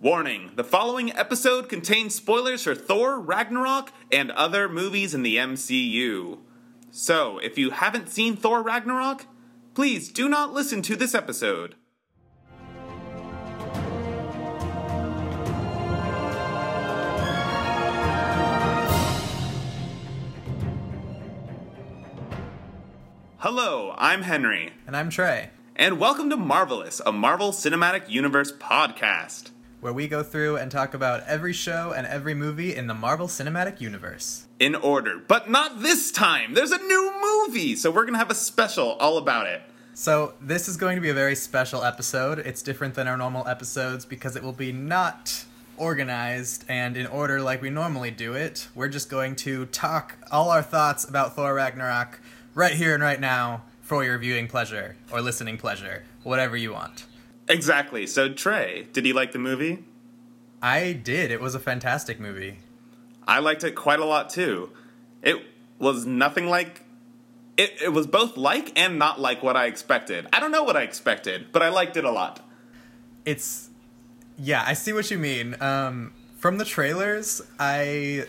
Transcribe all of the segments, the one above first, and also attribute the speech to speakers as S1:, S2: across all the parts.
S1: Warning the following episode contains spoilers for Thor, Ragnarok, and other movies in the MCU. So, if you haven't seen Thor Ragnarok, please do not listen to this episode. Hello, I'm Henry,
S2: And I'm Trey,
S1: and welcome to Marvelous, a Marvel Cinematic Universe podcast.
S2: Where we go through and talk about every show and every movie in the Marvel Cinematic Universe.
S1: in order. But not this time. There's a new movie, so we're to have a special all about it.
S2: So, this is going to be a very special episode. It's different than our normal episodes because it will be not organized and in order like we normally do it. We're just going to talk all our thoughts about Thor Ragnarok right here and right now for your viewing pleasure or listening pleasure, whatever you want.
S1: Exactly. So, Trey, did you like the movie?
S2: I did. It was a fantastic movie.
S1: I liked it quite a lot too. It was nothing like. It, it was both like and not like what I expected. I don't know what I expected, but I liked it a lot.
S2: it's yeah i see what you mean um from the trailers i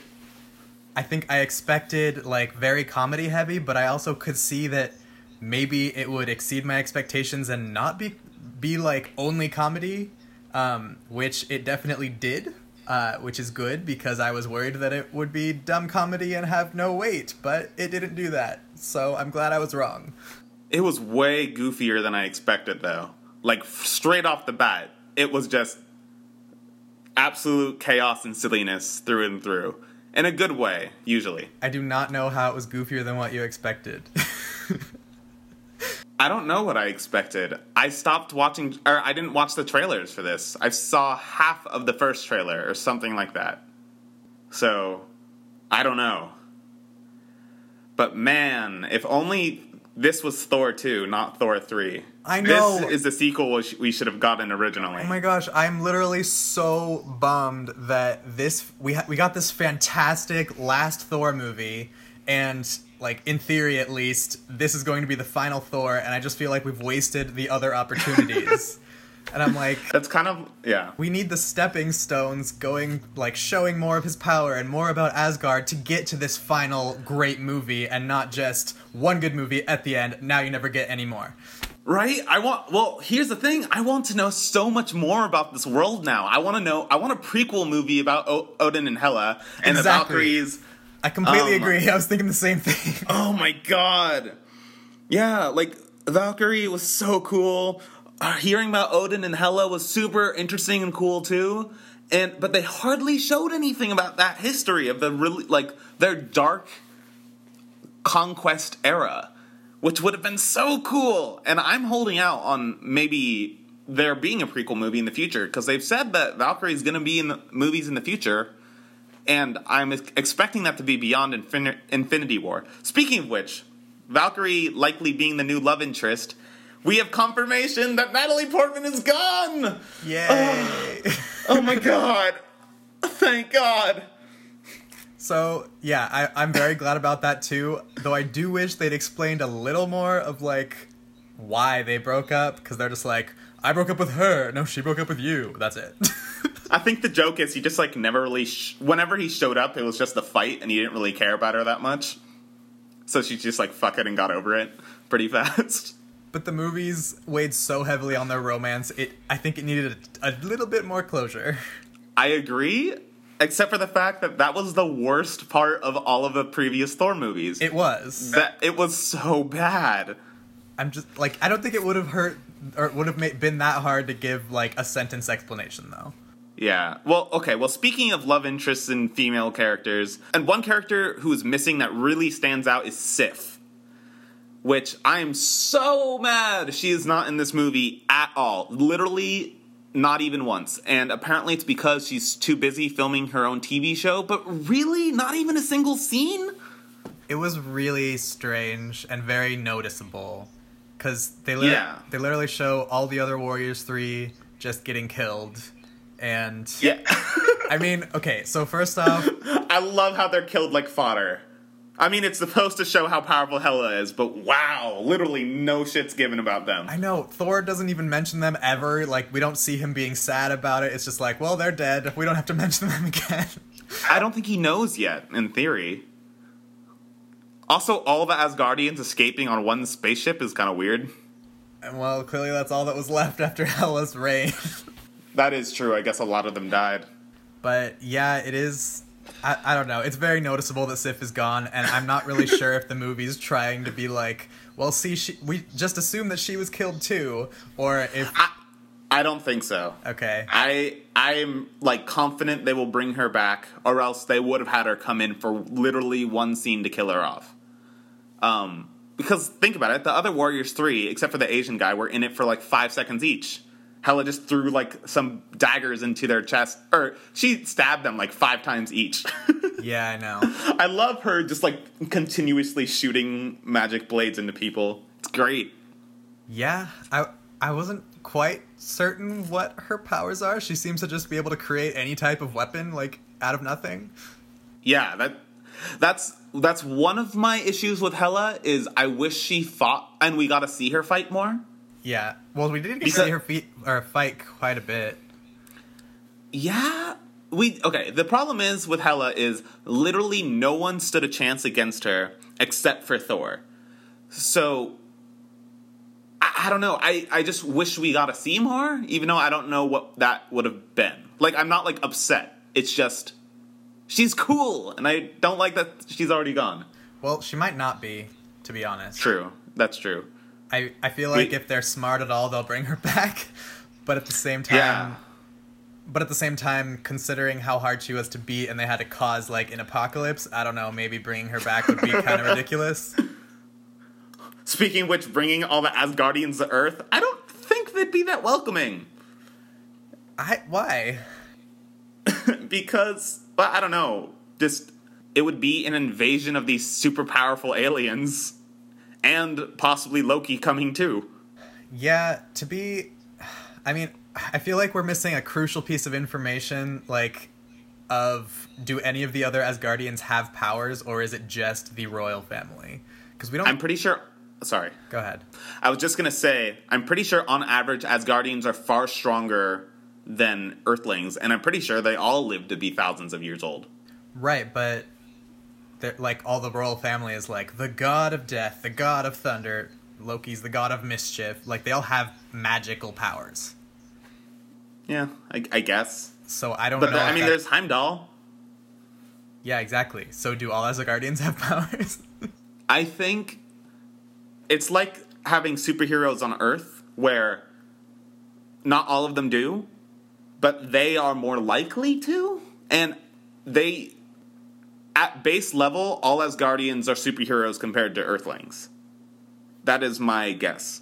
S2: i think i expected like very comedy heavy but i also could see that maybe it would exceed my expectations and not be be like only comedy um which it definitely did uh, which is good because I was worried that it would be dumb comedy and have no weight, but it didn't do that. So I'm glad I was wrong.
S1: It was way goofier than I expected, though. Like, straight off the bat, it was just absolute chaos and silliness through and through. In a good way, usually.
S2: I do not know how it was goofier than what you expected.
S1: I don't know what I expected. I stopped watching, or I didn't watch the trailers for this. I saw half of the first trailer or something like that. So, I don't know. But man, if only this was Thor 2, not Thor 3.
S2: I know.
S1: This is the sequel we should have gotten originally.
S2: Oh my gosh, I'm literally so bummed that this we ha- we got this fantastic last Thor movie and like in theory at least this is going to be the final Thor and I just feel like we've wasted the other opportunities. and I'm like
S1: That's kind of, yeah.
S2: we need the stepping stones going like showing more of his power and more about Asgard to get to this final great movie and not just one good movie at the end. Now you never get any more.
S1: Right? I want, well, here's the thing. I want to know so much more about this world now. I want to know, I want a prequel movie about o- Odin and Hela and
S2: Exactly.
S1: the Valkyries.
S2: I completely
S1: Um,
S2: agree. I was thinking the same thing.
S1: Oh my god. Yeah, like Valkyrie was so cool. Uh, hearing about Odin and Hela was super interesting and cool too. And but they hardly showed anything about that history of the really like their dark conquest era, which would have been so cool. And I'm holding out on maybe there being a prequel movie in the future because they've said that Valkyrie is going to be in the movies in the future and I'm expecting that to be beyond Infin- Infinity War. Speaking of which, Valkyrie likely being the new love interest, we have confirmation that Natalie Portman is gone.
S2: Yay!
S1: Oh my god! Thank God.
S2: so yeah, I, I'm very glad about that too. Though I do wish they'd explained a little more of like why they broke up because they're just like, I broke up with her. No, she broke up with you. That's it.
S1: I think the joke is he just like never really. Sh- whenever he showed up, it was just a fight, and he didn't really care about her that much. So she just like fuck it and got over it pretty fast.
S2: but the movies weighed so heavily on their romance. It I think it needed a, a little bit more closure.
S1: I agree, except for the fact that that was the worst part of all of the previous Thor movies.
S2: It was.
S1: that it was so bad.
S2: I'm just like I don't think it would have hurt or would have been that hard to give like a sentence explanation though.
S1: Yeah. Well, okay. Well, speaking of love interests in female characters, and one character who is missing that really stands out is Sif, which I am so mad she is not in this movie at all. Literally, not even once. And apparently, it's because she's too busy filming her own TV show. But really, not even a single scene.
S2: It was really strange and very noticeable because they lit-
S1: Yeah.
S2: they literally show all the other Warriors three just getting killed, and
S1: Yeah.
S2: I mean, okay, so first off,
S1: I love how they're killed like fodder. I mean, it's supposed to show how powerful Hela is, but wow, literally no shit's given about them.
S2: I know Thor doesn't even mention them ever. Like we don't see him being sad about it. It's just like, well, they're dead. We don't have to mention them again.
S1: I don't think he knows yet, in theory. Also, all the Asgardians escaping on one spaceship is kind of weird.
S2: And well, clearly that's all that was left after Hela's reign.
S1: That is true. I guess a lot of them died.
S2: but yeah, it is. I, I don't know. It's very noticeable that Sif is gone, and I'm not really sure if the movie's trying to be like, well, see, she, we just assume that she was killed too, or if
S1: I, I don't think so.
S2: okay,
S1: I I'm like confident they will bring her back, or else they would have had her come in for literally one scene to kill her off. Um, because think about it, the other Warriors three, except for the Asian guy, were in it for like five seconds each. Hela just threw like some daggers into their chest, or she stabbed them like five times each.
S2: yeah, I know.
S1: I love her just like continuously shooting magic blades into people. It's great.
S2: Yeah, I I wasn't quite certain what her powers are. She seems to just be able to create any type of weapon like out of nothing.
S1: Yeah, that that's that's one of my issues with Hela is I wish she fought and we got to see her fight more.
S2: Yeah. Well, we did get to
S1: Because-
S2: see her feet or fight quite a bit.
S1: Yeah, we okay. The problem is with Hela is literally no one stood a chance against her except for Thor. So I, I don't know. I I just wish we got to see more, even though I don't know what that would have been. Like I'm not like upset. It's just she's cool, and I don't like that she's already gone.
S2: Well, she might not be, to be honest.
S1: True, that's true.
S2: I I feel like if they're smart at all, they'll bring her back. But at the same time,
S1: Yeah.
S2: but at the same time, considering how hard she was to beat, and they had to cause like an apocalypse, I don't know. Maybe bringing her back would be kind of ridiculous.
S1: Speaking of which, bringing all the Asgardians to Earth, I don't think they'd be that welcoming.
S2: I why?
S1: because, well, I don't know. Just, it would be an invasion of these super powerful aliens, and possibly Loki coming too.
S2: Yeah, to be I mean, I feel like we're missing a crucial piece of information like of do any of the other Asgardians have powers or is it just the royal family? Cuz we don't
S1: I'm pretty sure. Sorry.
S2: Go ahead.
S1: I was just gonna say, I'm pretty sure on average, Asgardians are far stronger than Earthlings, and I'm pretty sure they all live to be thousands of years old.
S2: Right, but like all the royal family is like the god of death, the god of thunder, Loki's the god of mischief. Like they all have magical powers.
S1: Yeah, I, I guess.
S2: So I don't
S1: But
S2: know.
S1: the- I mean,
S2: that-
S1: there's Heimdall.
S2: Yeah, exactly. So do all Asgardians have powers?
S1: I think it's like having superheroes on Earth where not all of them do, but they are more likely to. And they, at base level, all Asgardians are superheroes compared to Earthlings. That is my guess.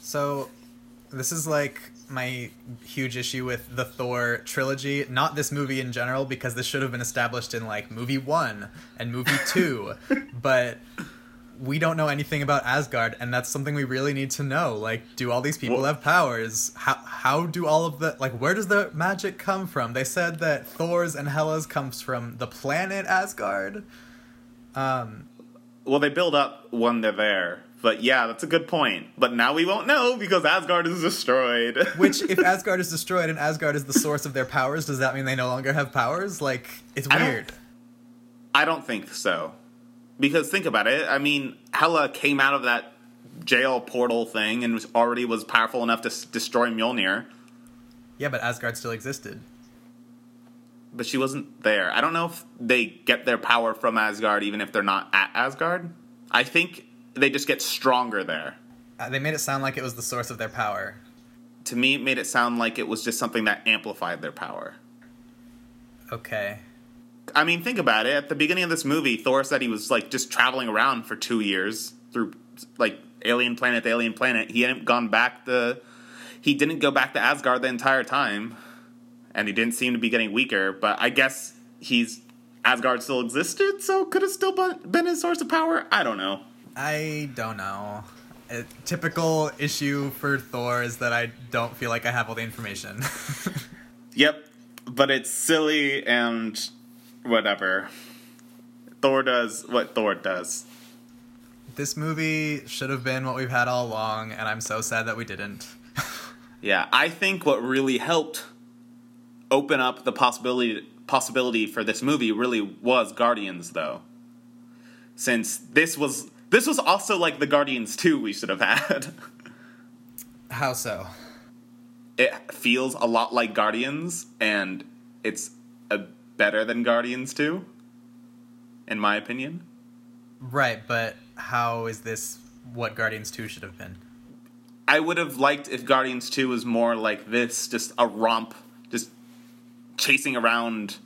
S2: So, this is like my huge issue with the Thor trilogy. Not this movie in general, because this should have been established in like movie one and movie two. but we don't know anything about Asgard, and that's something we really need to know. Like, do all these people
S1: Well-
S2: have powers? How how do all of the like where does the magic come from? They said that Thor's and Hela's comes from the planet Asgard. Um,
S1: Well, they build up when they're there. But yeah, that's a good point. But now we won't know because Asgard is destroyed.
S2: Which, if Asgard is destroyed and Asgard is the source of their powers, does that mean they no longer have powers? Like, it's
S1: I don't-
S2: weird.
S1: I don't think so. Because think about it. I mean, Hela came out of that jail portal thing and was already was powerful enough to s- destroy Mjolnir,
S2: Yeah, but Asgard still existed.
S1: but she wasn't there. I don't know if they get their power from Asgard even if they're not at Asgard. I think they just get stronger there.
S2: Uh, they made it sound like it was the source of their power.
S1: To me, it made it sound like it was just something that amplified their power.
S2: Okay.
S1: I mean, think about it. At the beginning of this movie, Thor said he was like just traveling around for two years through like alien planet to alien planet. He hadn't gone back to. He didn't go back to Asgard the entire time, and he didn't seem to be getting weaker. But I guess he's Asgard still existed, so could have still been- been his source of power. I don't know.
S2: I don't know. A typical issue for Thor is that I don't feel like I have all the information.
S1: Yep, but it's silly and whatever. Thor does what Thor does.
S2: This movie should have been what we've had all along, and I'm so sad that we didn't.
S1: Yeah, I think what really helped open up the possibility possibility for this movie really was Guardians though. Since this was this was also like the Guardians 2 we should have had.
S2: How so?
S1: it feels a lot like Guardians and it's a better than Guardians 2 in my opinion.
S2: Right, but how is this what Guardians 2 should have been?
S1: I would have liked if Guardians 2 was more like this, just a romp, just chasing around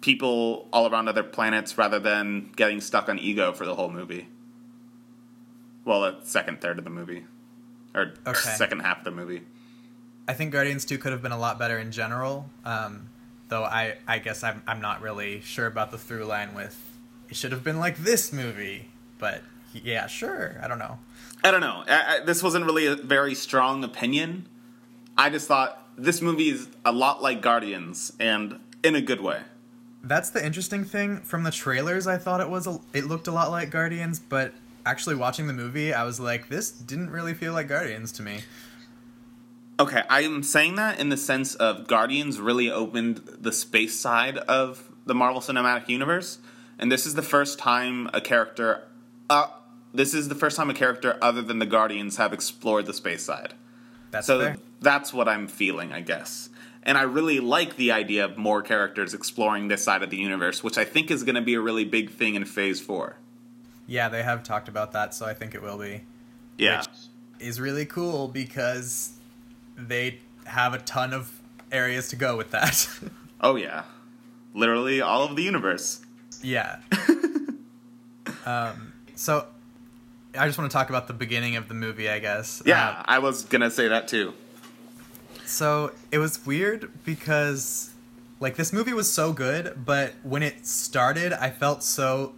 S1: people all around other planets rather than getting stuck on ego for the whole movie. Well, the second third of the movie. Or
S2: Okay.
S1: second half of the movie.
S2: I think Guardians 2 could have been a lot better in general. Um, though I, I guess I'm, I'm not really sure about the through line with it should have been like this movie. But yeah, sure. I don't know.
S1: I don't know. I, I, this wasn't really a very strong opinion. I just thought this movie is a lot like Guardians, and in a good way.
S2: That's the interesting thing. From the trailers, I thought it was a, it looked a lot like Guardians, but actually watching the movie, I was like, this didn't really feel like Guardians to me.
S1: Okay, I am saying that in the sense of Guardians really opened the space side of the Marvel Cinematic Universe, and this is the first time a character, uh, this is the first time a character other than the Guardians have explored the space side.
S2: That's
S1: So
S2: fair.
S1: that's what I'm feeling, I guess. And I really like the idea of more characters exploring this side of the universe, which I think is going to be a really big thing in Phase Four.
S2: Yeah, they have talked about that, so I think it will be.
S1: Yeah,
S2: Which is really cool because they have a ton of areas to go with that.
S1: oh yeah, literally all of the universe.
S2: yeah. um, so I just want to talk about the beginning of the movie, I guess.
S1: Yeah,
S2: Uh,
S1: I was gonna say that too.
S2: So it was weird because like this movie was so good, but when it started, I felt so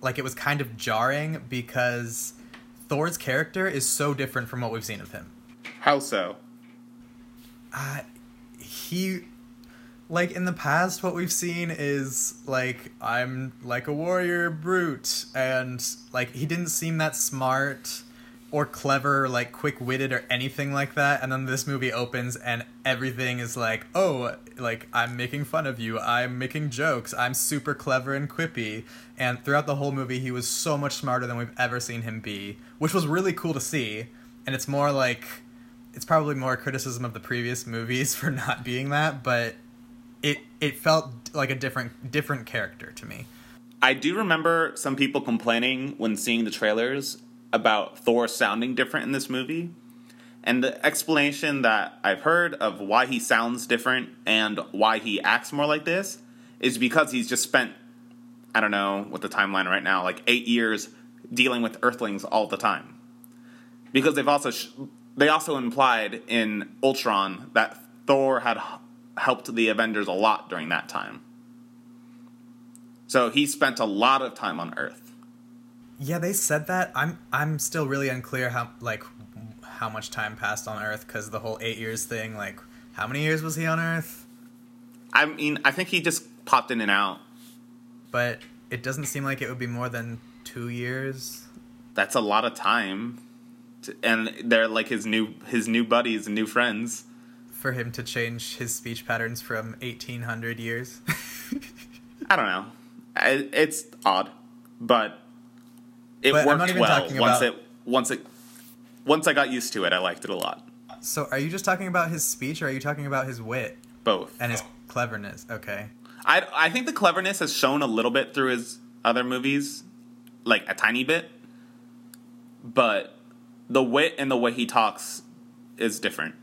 S2: like it was kind of jarring because Thor's character is so different from what we've seen of him.
S1: How so?
S2: Uh, he like in the past what we've seen is like I'm like a warrior brute and like he didn't seem that smart or clever like quick-witted or anything like that and then this movie opens and everything is like oh like I'm making fun of you I'm making jokes I'm super clever and quippy and throughout the whole movie he was so much smarter than we've ever seen him be which was really cool to see and it's more like it's probably more criticism of the previous movies for not being that, but it it felt like a different different character to me.
S1: I do remember some people complaining when seeing the trailers about Thor sounding different in this movie. And the explanation that I've heard of why he sounds different and why he acts more like this is because he's just spent, I don't know what the timeline right now, like eight years dealing with Earthlings all the time. Because they've also sh- they also implied in Ultron that Thor had helped the Avengers a lot during that time. So he spent a lot of time on Earth.
S2: Yeah, they said that. I'm I'm still really unclear how like how much time passed on Earth because the whole eight years thing. Like, how many years was he on Earth?
S1: I mean, I think he just popped in and out.
S2: But it doesn't seem like it would be more than two years.
S1: That's a lot of time, and they're like his new his new buddies and new friends.
S2: For him to change his speech patterns from 1800 years.
S1: I don't know. I, it's odd, but it
S2: But
S1: worked well once
S2: about-
S1: it once it once I got used to it. I liked it a lot.
S2: so, are you just talking about his speech or are you talking about his wit
S1: Both.
S2: and his cleverness? Okay.
S1: I I think the cleverness has shown a little bit through his other movies, like a tiny bit, but the wit and the way he talks is different.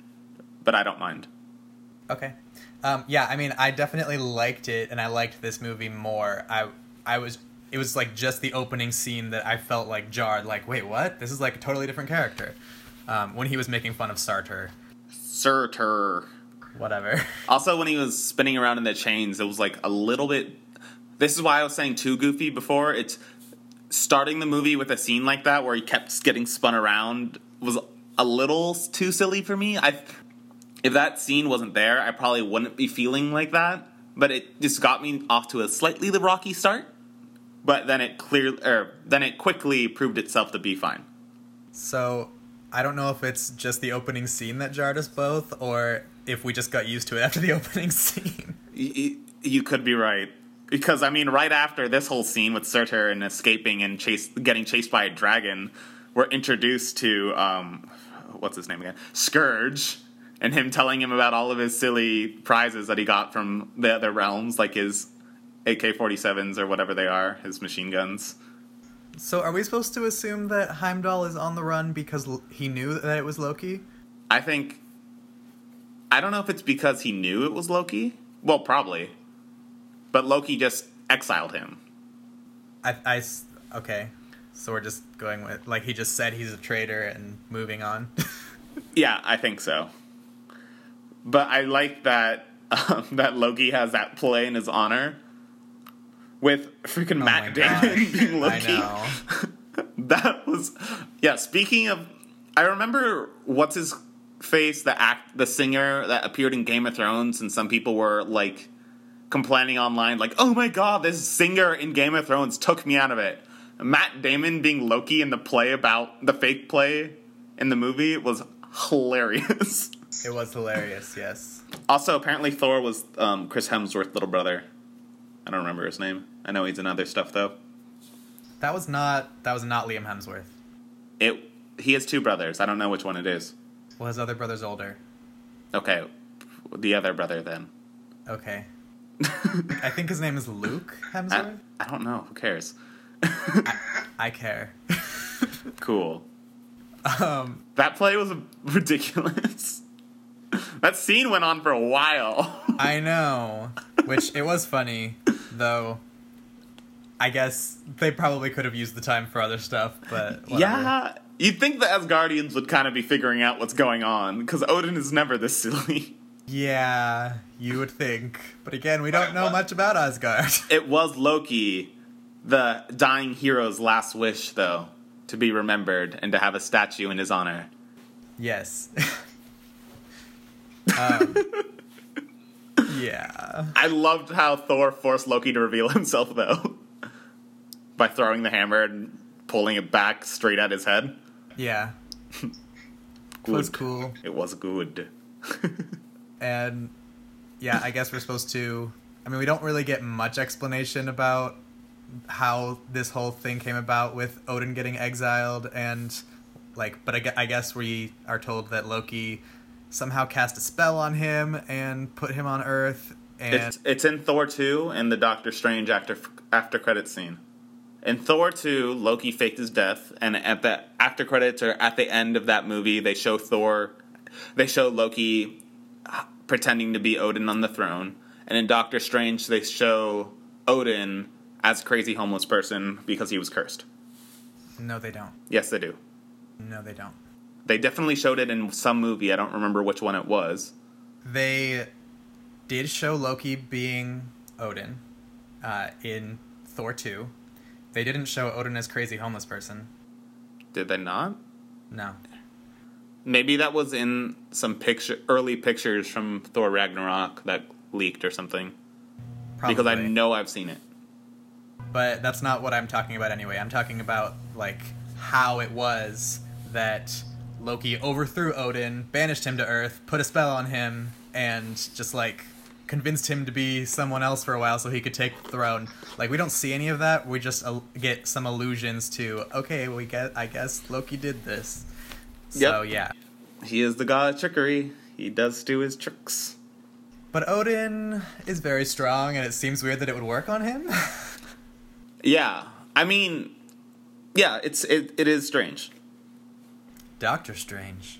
S1: But I don't mind.
S2: Okay. Um, yeah, I mean, I definitely liked it, and I liked this movie more. I, I was, it was like just the opening scene that I felt like jarred. Like, wait, what? This is like a totally different character. Um, when he was making fun of Sartor,
S1: Surtur.
S2: whatever.
S1: Also, when he was spinning around in the chains, it was like a little bit. This is why I was saying too goofy before. It's starting the movie with a scene like that where he kept getting spun around was a little too silly for me. I, if that scene wasn't there, I probably wouldn't be feeling like that. But it just got me off to a slightly the rocky start. but then it clear or then it quickly proved itself to be fine.
S2: So, I don't know if it's just the opening scene that jarred us both, or if we just got used to it after the opening scene.
S1: Y- you could be right because I mean, right after this whole scene with Surtur and escaping and chase getting chased by a dragon, we're introduced to um, what's his name again, Scourge, and him telling him about all of his silly prizes that he got from the other realms, like his AK-47s or whatever they are, his machine guns.
S2: So, are we supposed to assume that Heimdall is on the run because he knew that it was Loki?
S1: I think. I don't know if it's because he knew it was Loki. Well, probably. But Loki just exiled him.
S2: I, I okay. So we're just going with like he just said he's a traitor and moving on.
S1: Yeah, I think so. But I like that um, that Loki has that play in his honor with freaking
S2: Oh
S1: Matt Damon being
S2: I
S1: Loki.
S2: know.
S1: that was yeah. Speaking of, I remember what's his face the act the singer that appeared in Game of Thrones, and some people were like complaining online, like, "Oh my god, this singer in Game of Thrones took me out of it." Matt Damon being Loki in the play about the fake play in the movie was hilarious.
S2: It was hilarious. Yes.
S1: also, apparently Thor was um, Chris Hemsworth's little brother. I don't remember his name. I know he's in other stuff though.
S2: That was not that was not Liam Hemsworth.
S1: It he has two brothers. I don't know which one it is.
S2: Well, his other brother's older.
S1: Okay, the other brother then.
S2: Okay. I think his name is Luke
S1: I,
S2: Hemsworth.
S1: I don't know. Who cares?
S2: I care.
S1: cool.
S2: um,
S1: That play was ridiculous. that scene went on for a while.
S2: I know. Which it was funny, though. I guess they probably could have used the time for other stuff, but whatever.
S1: yeah, you'd think the Asgardians would kind of be figuring out what's going on because Odin is never this silly.
S2: Yeah, you would think. But again, we don't know much about Asgard.
S1: It was Loki, the dying hero's last wish, though, to be remembered and to have a statue in his honor.
S2: yes. um, yeah.
S1: I loved how Thor forced Loki to reveal himself, though, by throwing the hammer and pulling it back straight at his head.
S2: Yeah. It was cool.
S1: It was good.
S2: And yeah, I guess we're supposed to. I mean, we don't really get much explanation about how this whole thing came about with Odin getting exiled, and like, but I, guess we are told that Loki somehow cast a spell on him and put him on Earth, and
S1: It's it's in Thor two and the Doctor Strange after after credit scene. In Thor two, Loki faked his death, and at the after credits or at the end of that movie, they show Thor, they show Loki pretending to be Odin on the throne, and in Doctor Strange, they show Odin as a crazy homeless person because he was cursed.
S2: no, they don't.
S1: Yes, they do.
S2: No, they don't.
S1: They definitely showed it in some movie. I don't remember which one it was.
S2: They did show Loki being Odin uh, in Thor 2. They didn't show Odin as crazy homeless person.
S1: Did they not?
S2: No.
S1: Maybe that was in some picture, early pictures from Thor Ragnarok that leaked or something.
S2: Probably.
S1: Because I know I've seen it.
S2: But that's not what I'm talking about anyway. I'm talking about like how it was that Loki overthrew Odin, banished him to Earth, put a spell on him, and just like convinced him to be someone else for a while so he could take the throne. Like we don't see any of that. We just uh, get some allusions to okay, we get I guess Loki did this. So
S1: Yep.
S2: yeah.
S1: He is the god of trickery. He does do his tricks.
S2: But Odin is very strong and it seems weird that it would work on him.
S1: Yeah, I mean, yeah, it's it, it is strange.
S2: Doctor Strange.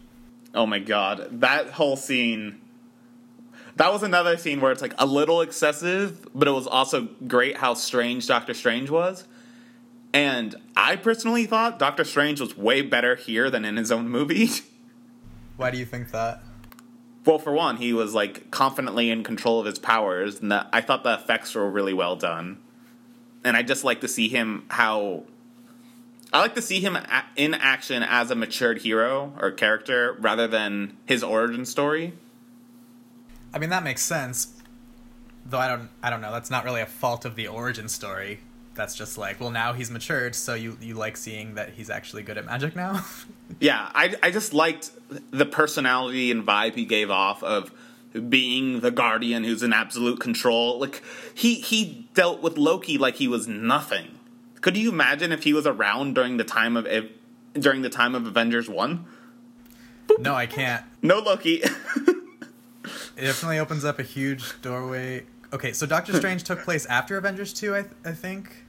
S1: Oh my god, that whole scene. That was another scene where it's like a little excessive, but it was also great how strange Doctor Strange was. And I personally thought Doctor Strange was way better here than in his own movie.
S2: Why do you think that?
S1: Well, for one, he was like confidently in control of his powers, and that I thought the effects were really well done. And I just like to see him how I like to see him a- in action as a matured hero or character rather than his origin story.
S2: I mean that makes sense. Though I don't I don't know, that's not really a fault of the origin story. That's just like, well, now he's matured, so you you like seeing that he's actually good at magic now.
S1: Yeah, I I just liked the personality and vibe he gave off of being the guardian who's in absolute control. Like he he dealt with Loki like he was nothing. Could you imagine if he was around during the time of during the time of Avengers 1?
S2: No, I can't.
S1: No Loki.
S2: it definitely opens up a huge doorway. Okay, so Doctor Strange took place after Avengers 2, I, th- I think.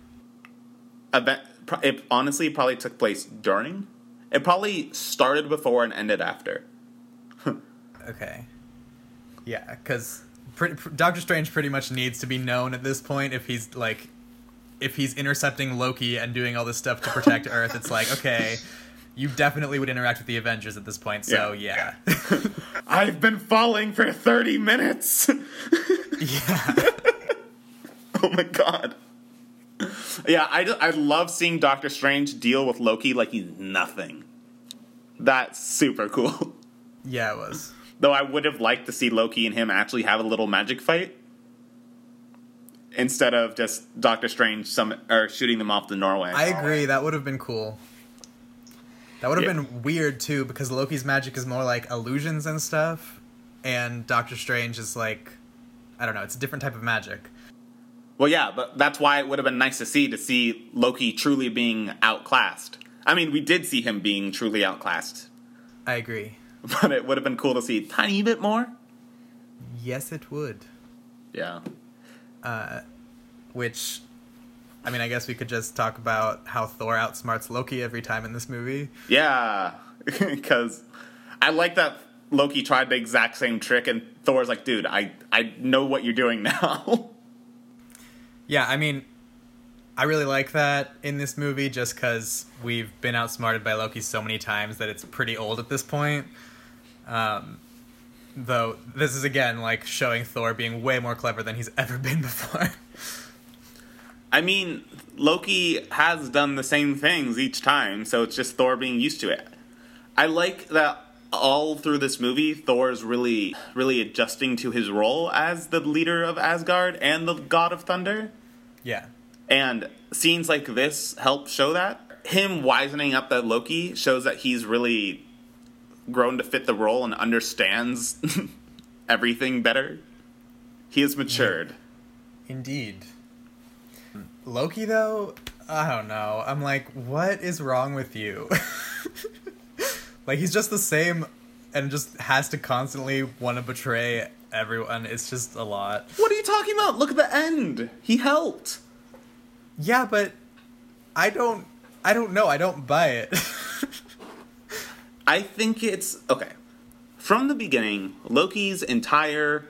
S1: Event, it honestly probably took place during. It probably started before and ended after.
S2: okay. Yeah, because Doctor Strange pretty much needs to be known at this point if he's like, if he's intercepting Loki and doing all this stuff to protect Earth. It's like, okay, you definitely would interact with the Avengers at this point. So yeah.
S1: yeah. I've been falling for thirty minutes.
S2: Yeah.
S1: oh my god. Yeah, I, I love seeing Doctor Strange deal with Loki like he's nothing. That's super cool.
S2: Yeah, it was.
S1: Though I would have liked to see Loki and him actually have a little magic fight instead of just Doctor Strange some or shooting them off to Norway.
S2: I agree. That would have been cool. That would have yeah. been weird too because Loki's magic is more like illusions and stuff, and Doctor Strange is like, I don't know, it's a different type of magic.
S1: Well, yeah, but that's why it would have been nice to see to see Loki truly being outclassed. I mean, we did see him being truly outclassed.
S2: I agree.
S1: But it would have been cool to see a tiny bit more.
S2: Yes, it would.
S1: Yeah.
S2: Uh, which, I mean, I guess we could just talk about how Thor outsmarts Loki every time in this movie.
S1: Yeah, because I like that Loki tried the exact same trick, and Thor's like, "Dude, I I know what you're doing now."
S2: Yeah, I mean, I really like that in this movie just because we've been outsmarted by Loki so many times that it's pretty old at this point. Um, though this is again like showing Thor being way more clever than he's ever been before.
S1: I mean, Loki has done the same things each time, so it's just Thor being used to it. I like that all through this movie, Thor is really, really adjusting to his role as the leader of Asgard and the God of Thunder.
S2: Yeah.
S1: And scenes like this help show that. Him wisening up that Loki shows that he's really grown to fit the role and understands everything better. He has matured.
S2: Indeed. Loki, though, I don't know. I'm like, what is wrong with you? like, he's just the same and just has to constantly want to betray everyone. It's just a lot.
S1: What are you talking about? Look at the end. He helped.
S2: Yeah, but I don't. I don't know. I don't buy it.
S1: I think it's okay. From the beginning, Loki's entire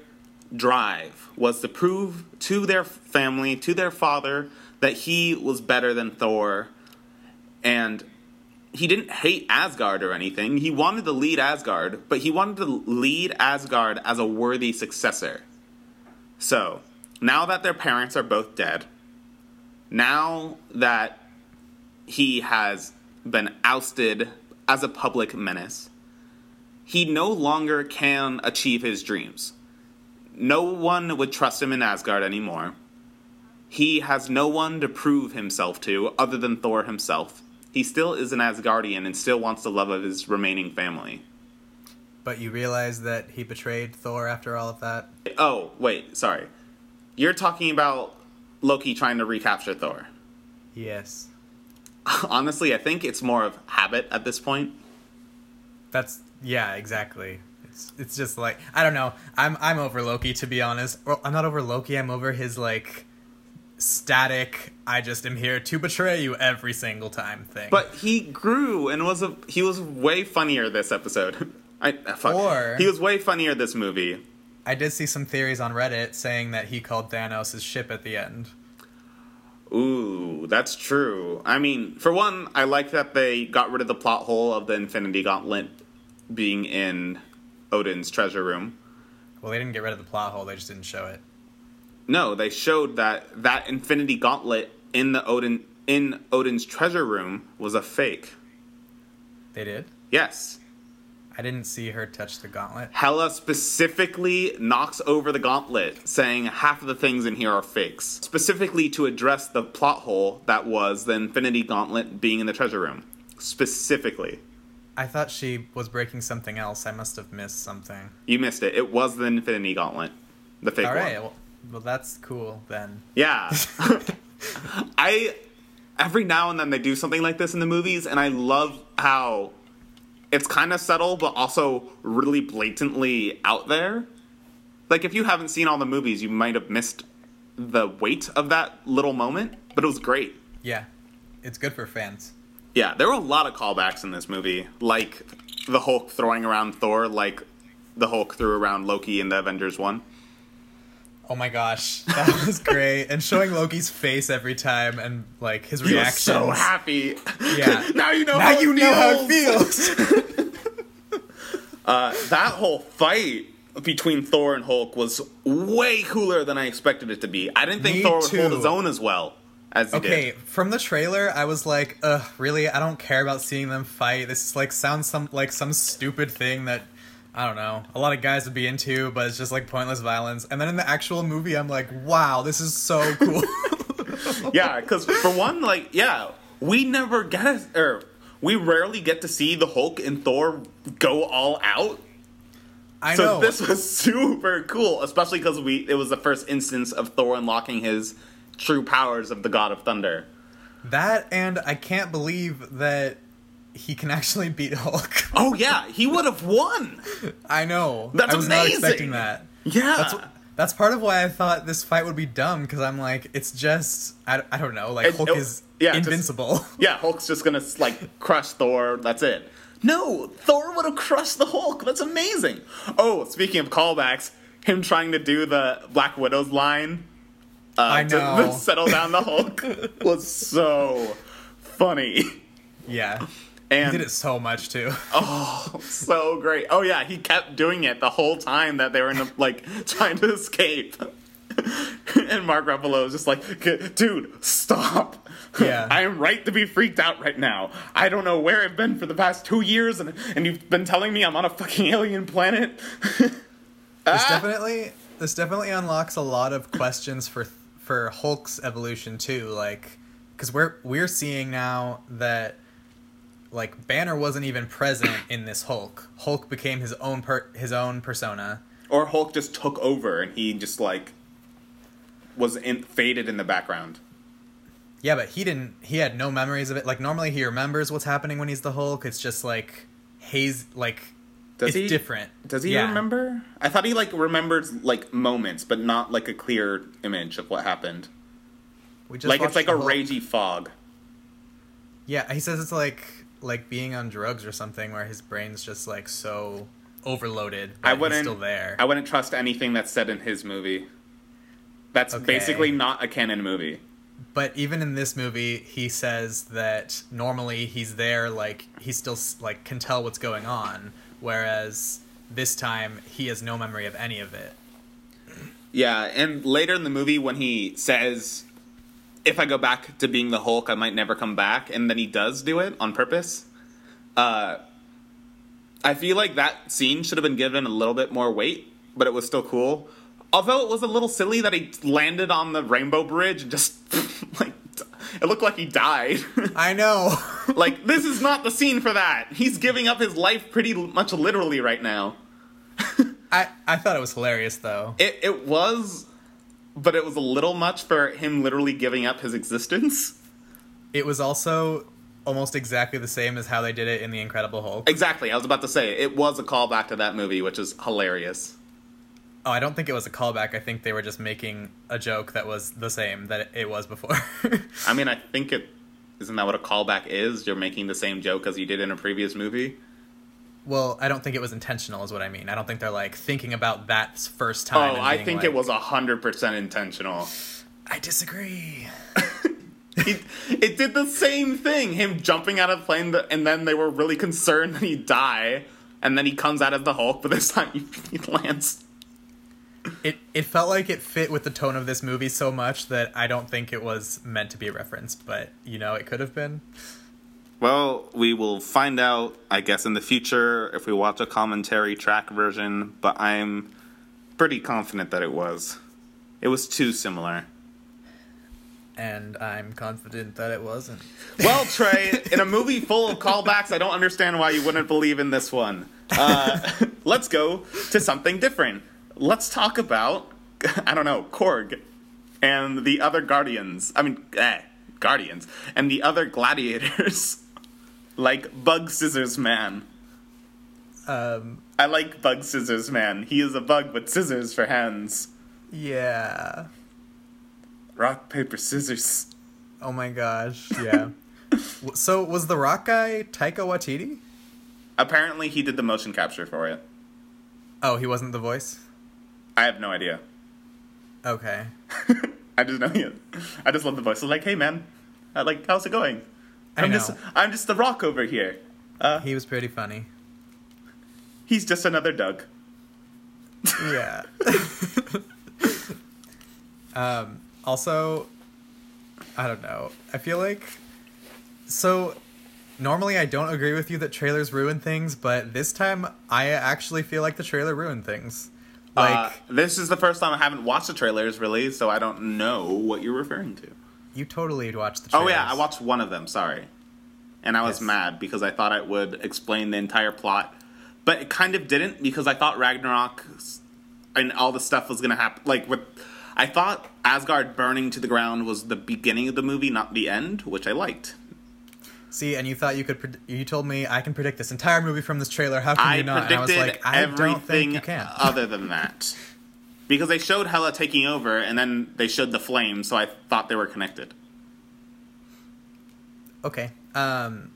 S1: drive was to prove to their family, to their father, that he was better than Thor, and he didn't hate Asgard or anything. He wanted to lead Asgard, but he wanted to lead Asgard as a worthy successor. So, now that their parents are both dead, now that he has been ousted as a public menace, he no longer can achieve his dreams. No one would trust him in Asgard anymore. He has no one to prove himself to other than Thor himself he still is an Asgardian and still wants the love of his remaining family.
S2: But you realize that he betrayed Thor after all of that?
S1: Oh, wait, sorry. You're talking about Loki trying to recapture Thor.
S2: Yes.
S1: Honestly, I think it's more of habit at this point.
S2: That's yeah, exactly. It's it's just like I don't know. I'm I'm over Loki to be honest. Well, I'm not over Loki. I'm over his like static i just am here to betray you every single time thing.
S1: But he grew and was a he was way funnier this episode. I uh, fuck. or he was way funnier this movie.
S2: I did see some theories on reddit saying that he called thanos' ship at the end.
S1: Ooh that's true. I mean for one i like that they got rid of the plot hole of the infinity gauntlet being in odin's treasure room.
S2: Well they didn't get rid of the plot hole they just didn't show it
S1: no, they showed that that Infinity Gauntlet in the Odin in Odin's treasure room was a fake.
S2: They did.
S1: Yes.
S2: I didn't see her touch the gauntlet.
S1: Hela specifically knocks over the gauntlet, saying half of the things in here are fakes. Specifically to address the plot hole that was the Infinity Gauntlet being in the treasure room. Specifically.
S2: I thought she was breaking something else. I must have missed something.
S1: You missed it. It was the Infinity Gauntlet. The fake
S2: All right.
S1: one.
S2: Well, well, that's cool then.
S1: Yeah. I every now and then they do something like this in the movies and I love how it's kind of subtle but also really blatantly out there. Like if you haven't seen all the movies, you might have missed the weight of that little moment, but it was great.
S2: Yeah, it's good for fans.
S1: Yeah, there were a lot of callbacks in this movie, like the Hulk throwing around Thor, like the Hulk threw around Loki in the Avengers one.
S2: Oh my gosh, that was great! and showing Loki's face every time and like his
S1: reaction. was
S2: reactions.
S1: so happy.
S2: Yeah.
S1: now you know.
S2: Now
S1: how it
S2: you know how it
S1: feels.
S2: feels.
S1: Uh, that whole fight between Thor and Hulk was way cooler than I expected it to be. I didn't think
S2: Me
S1: Thor would hold
S2: too.
S1: his own as well as he
S2: okay,
S1: did.
S2: from the trailer, I was like, "Ugh, really? I don't care about seeing them fight. This is like sounds some like some stupid thing that." I don't know. A lot of guys would be into, but it's just like pointless violence. And then in the actual movie, I'm like, wow, this is so cool.
S1: Yeah, because for one, like, yeah, we never get a, or we rarely get to see the Hulk and Thor go all out.
S2: I know.
S1: so
S2: know.
S1: this was super cool, especially because we it was the first instance of Thor unlocking his true powers of the God of Thunder.
S2: That and I can't believe that he can actually beat Hulk.
S1: Oh yeah, he would have won.
S2: I know.
S1: That's
S2: I was not
S1: amazing.
S2: expecting that.
S1: Yeah,
S2: That's that's part of why I thought this fight would be dumb because I'm like, it's just I, I don't know. Like
S1: It-
S2: Hulk
S1: it-
S2: is
S1: yeah, just-
S2: invincible.
S1: yeah. Hulk's just gonna like crush Thor. That's it. No, Thor would have crushed the Hulk. That's amazing. Oh, speaking of callbacks, him trying to do the Black Widow's line. Uh,
S2: I know.
S1: To, settle down the Hulk was so funny.
S2: yeah,
S1: And
S2: he did it so much too.
S1: Oh, so great. Oh yeah, he kept doing it the whole time that they were in the, like trying to escape. and Mark Ruffalo was just like, dude, stop.
S2: Yeah.
S1: I am right to be freaked out right now. I don't know where I've been for the past two years and, and you've been telling me I'm on a fucking alien planet.
S2: This
S1: Ah!
S2: definitely this definitely unlocks a lot of questions for for Hulk's evolution too. Like, because we're we're seeing now that like Banner wasn't even present in this Hulk. Hulk became his own per his own persona.
S1: Or Hulk just took over and he just like was in, faded in the background.
S2: Yeah, but he didn't. He had no memories of it. Like normally, he remembers what's happening when he's the Hulk. It's just like haze. Like
S1: Does
S2: it's
S1: he?
S2: different.
S1: Does he
S2: Yeah.
S1: remember? I thought he like remembered like moments, but not like a clear image of what happened.
S2: We just
S1: like it's like a
S2: Hulk.
S1: ragey fog.
S2: Yeah, he says it's like like being on drugs or something, where his brain's just like so overloaded.
S1: I wouldn't.
S2: still there.
S1: I wouldn't trust anything that's said in his movie. That's
S2: Okay.
S1: basically not a canon movie.
S2: But even in this movie, he says that normally he's there, like he still like can tell what's going on, whereas this time he has no memory of any of it.
S1: Yeah, and later in the movie when he says, "If I go back to being the Hulk, I might never come back," and then he does do it on purpose. Uh, I feel like that scene should have been given a little bit more weight, but it was still cool. Although it was a little silly that he landed on the Rainbow Bridge and just like it looked like he died.
S2: I know.
S1: like this is not the scene for that. He's giving up his life pretty much literally right now.
S2: I I thought it was hilarious though.
S1: It it was, but it was a little much for him literally giving up his existence.
S2: It was also almost exactly the same as how they did it in the Incredible Hulk.
S1: Exactly, I was about to say it was a callback to that movie, which is hilarious.
S2: Oh, I don't think it was a callback. I think they were just making a joke that was the same that it was before.
S1: I mean, I think it isn't that what a callback is? You're making the same joke as you did in a previous movie.
S2: Well, I don't think it was intentional, is what I mean. I don't think they're like thinking about that first oh, time.
S1: Oh, I think
S2: like,
S1: it was hundred percent intentional.
S2: I disagree.
S1: it, it did the same thing. Him jumping out of plane, and then they were really concerned that he'd die. And then he comes out as the Hulk, but this time he, he lands.
S2: It it felt like it fit with the tone of this movie so much that I don't think it was meant to be a reference, but you know, it could have been.
S1: Well, we will find out, I guess, in the future if we watch a commentary track version, but I'm pretty confident that it was. It was too similar.
S2: And I'm confident that it wasn't.
S1: Well, Trey, in a movie full of callbacks, I don't understand why you wouldn't believe in this one. Uh, let's go to something different. Let's talk about, I don't know, Korg and the other Guardians. I mean, eh, Guardians. And the other gladiators. Like Bug Scissors Man.
S2: Um,
S1: I like Bug Scissors Man. He is a bug with scissors for hands.
S2: yeah.
S1: Rock, paper, scissors.
S2: Oh my gosh, yeah. So was the rock guy Taika Waititi?
S1: Apparently, he did the motion capture for it.
S2: Oh, he wasn't the voice?
S1: I have no idea.
S2: Okay.
S1: I just know is. I just love the voice. I'm like, hey man, I like, how's it going? I'm just, I'm just the rock over here. Uh,
S2: He was pretty funny.
S1: he's just another Doug.
S2: Yeah. um, also, I don't know. I feel like so normally I don't agree with you that trailers ruin things, but this time I actually feel like the trailer ruined things. Like
S1: uh, this is the first time I haven't watched the trailers really, so I don't know what you're referring to.
S2: You totally watched the
S1: trailer.
S2: Oh
S1: yeah, I watched one of them. Sorry, and I was
S2: Yes.
S1: mad because I thought it would explain the entire plot, but it kind of didn't because I thought Ragnarok and all the stuff was gonna happen. Like with, I thought Asgard burning to the ground was the beginning of the movie, not the end, which I liked.
S2: See, and you thought you could. Pred- you told me I can predict this entire movie from this trailer. How can
S1: I
S2: you not? And I was like, I don't think you can.
S1: other than that. Because they showed Hela taking over, and then they showed the flames, so I thought they were connected.
S2: Okay. Um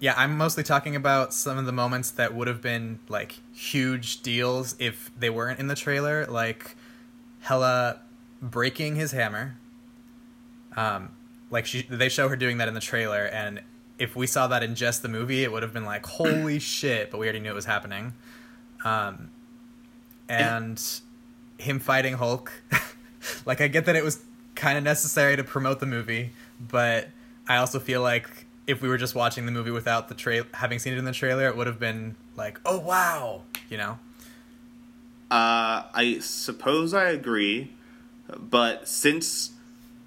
S2: yeah, I'm mostly talking about some of the moments that would have been like huge deals if they weren't in the trailer, like Hela breaking his hammer. Um like she they show her doing that in the trailer and if we saw that in just the movie, it would have been like holy shit, but we already knew it was happening. Um and him fighting Hulk. like I get that it was kind of necessary to promote the movie, but I also feel like if we were just watching the movie without the trail having seen it in the trailer, it would have been like, "Oh wow," you know.
S1: Uh, I suppose I agree, but since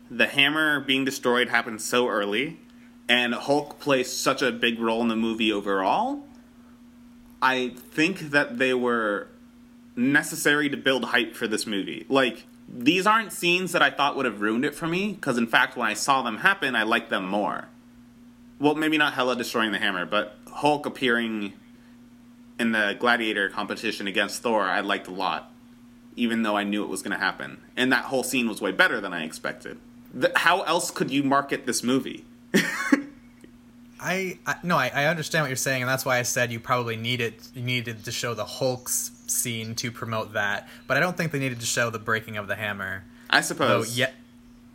S1: the hammer being destroyed happened so early, and Hulk plays such a big role in the movie overall, I think that they were necessary to build hype for this movie. Like, these aren't scenes that I thought would have ruined it for me, because in fact, when I saw them happen, I liked them more. Well, maybe not Hela destroying the hammer, but Hulk appearing in the gladiator competition against Thor, I liked a lot, even though I knew it was going to happen. And that whole scene was way better than I expected. Th- how else could you market this movie?
S2: I, I no, I, I understand what you're saying, and that's why I said you probably needed needed to show the Hulk's scene to promote that, but I don't think they needed to show the breaking of the hammer.
S1: I
S2: Though,
S1: suppose.
S2: yet,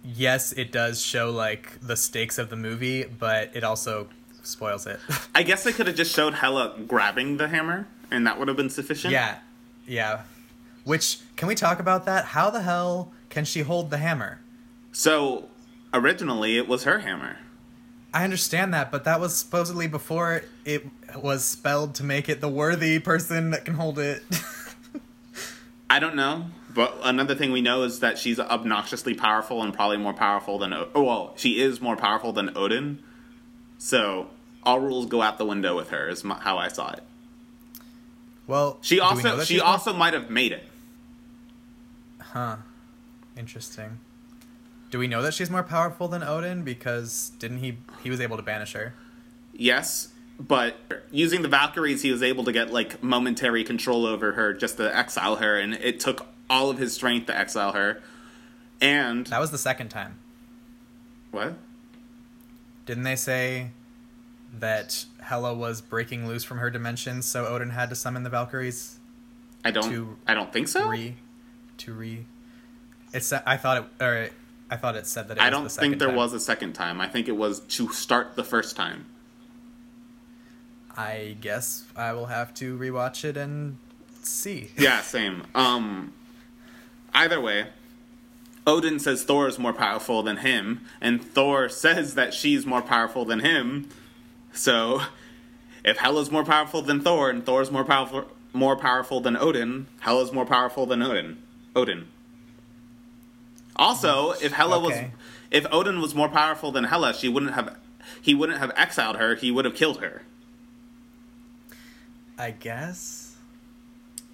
S2: yes, it does show like the stakes of the movie, but it also spoils it.
S1: I guess they could have just showed Hela grabbing the hammer, and that would have been sufficient.
S2: yeah, yeah. Which can we talk about that? How the hell can she hold the hammer?
S1: So originally, it was her hammer.
S2: I understand that, but that was supposedly before it was spelled to make it the worthy person that can hold it.
S1: I don't know, but another thing we know is that she's obnoxiously powerful and probably more powerful than. O- oh, well, she is more powerful than Odin. So all rules go out the window with her. Is my, how I saw it.
S2: well,
S1: She also she also might have made it.
S2: Huh. Interesting. Do we know that she's more powerful than Odin? Because didn't he he was able to banish her?
S1: Yes, but using the Valkyries, he was able to get like momentary control over her just to exile her, and it took all of his strength to exile her. And
S2: That was the second time.
S1: what?
S2: Didn't they say that Hela was breaking loose from her dimension, so Odin had to summon the Valkyries
S1: I don't.
S2: To
S1: I don't think so.
S2: re to re it's I thought it or I thought it said that it
S1: I
S2: was
S1: don't
S2: the second
S1: think there
S2: time.
S1: was a second time. I think it was to start the first time.
S2: I guess I will have to rewatch it and see.
S1: Yeah, same. Um, either way, Odin says Thor is more powerful than him, and Thor says that she's more powerful than him. So, if Hela's more powerful than Thor and Thor's more powerful more powerful than Odin, Hela's more powerful than Odin. Odin. Also, if Hela
S2: Okay.
S1: was if Odin was more powerful than Hela, she wouldn't have he wouldn't have exiled her, he would have killed her.
S2: I guess.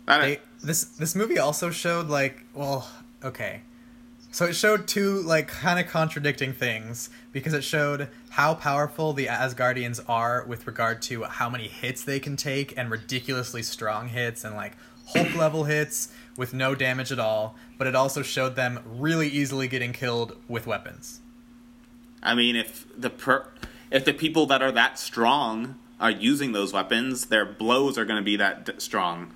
S2: They, this this movie also showed like well okay so it showed two like kind of contradicting things because it showed how powerful the asgardians are with regard to how many hits they can take and ridiculously strong hits and like hulk level hits with no damage at all but it also showed them really easily getting killed with weapons
S1: I mean, if the per- if the people that are that strong are using those weapons, their blows are going to be that d- strong.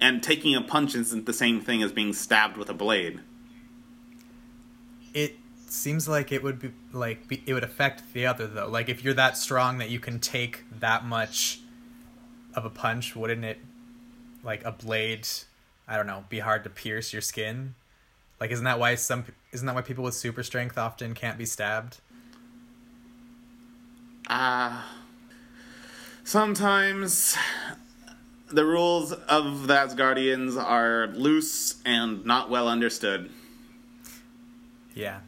S1: And taking a punch isn't the same thing as being stabbed with a blade.
S2: it seems like it would be like be, it would affect the other though like if you're that strong that you can take that much of a punch wouldn't it like a blade i don't know be hard to pierce your skin like isn't that why some isn't that why people with super strength often can't be stabbed
S1: Ah. sometimes the rules of the Asgardians are loose and not well understood.
S2: yeah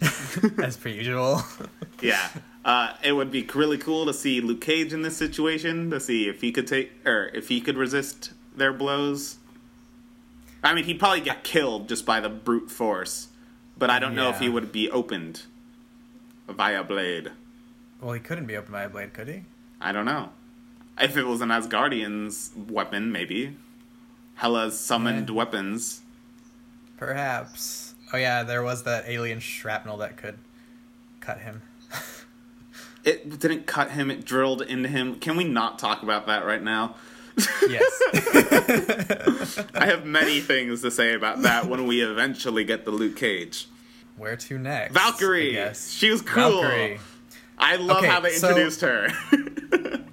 S2: as per usual
S1: Yeah. Uh, it would be really cool to see Luke Cage in this situation to see if he could take or if he could resist their blows. I mean, he'd probably get killed just by the brute force, but I don't know if he would be opened via blade.
S2: well he couldn't be opened by a blade could he
S1: I don't know. If it was an Asgardian's weapon, maybe. Hela's summoned
S2: Yeah.
S1: weapons.
S2: perhaps oh yeah there was that alien shrapnel that could cut him
S1: It didn't cut him, it drilled into him. Can we not talk about that right now?
S2: Yes
S1: I have many things to say about that when we eventually get the Luke Cage.
S2: Where to next?
S1: Valkyrie!
S2: Guess.
S1: She was cool.
S2: Valkyrie.
S1: I love
S2: Okay,
S1: how they
S2: so-
S1: introduced her.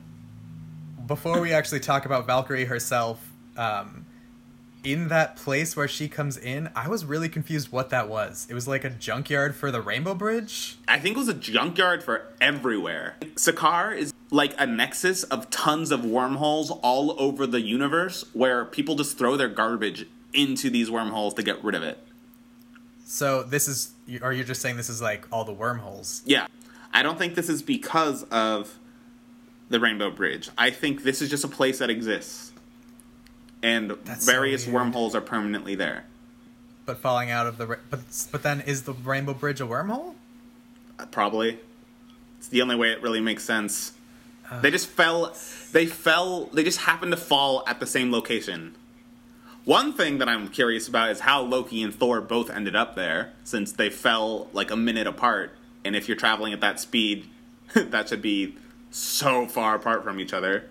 S2: Before we actually talk about Valkyrie herself, um, in that place where she comes in, I was really confused what that was. It was like a junkyard for the Rainbow Bridge.
S1: I think it was a junkyard for everywhere. Sakaar is like a nexus of tons of wormholes all over the universe where people just throw their garbage into these wormholes to get rid of it.
S2: So this is, or you're just saying this is like all the wormholes?
S1: Yeah. I don't think this is because of the Rainbow Bridge. I think this is just a place that exists. And
S2: That's
S1: various
S2: weird.
S1: wormholes are permanently there.
S2: But falling out of the, but but then is the Rainbow Bridge a wormhole?
S1: Uh, Probably. It's the only way it really makes sense. Uh. they just fell. They fell. They just happened to fall at the same location. One thing that I'm curious about is how Loki and Thor both ended up there, since they fell like a minute apart. And if you're traveling at that speed, that should be so far apart from each other.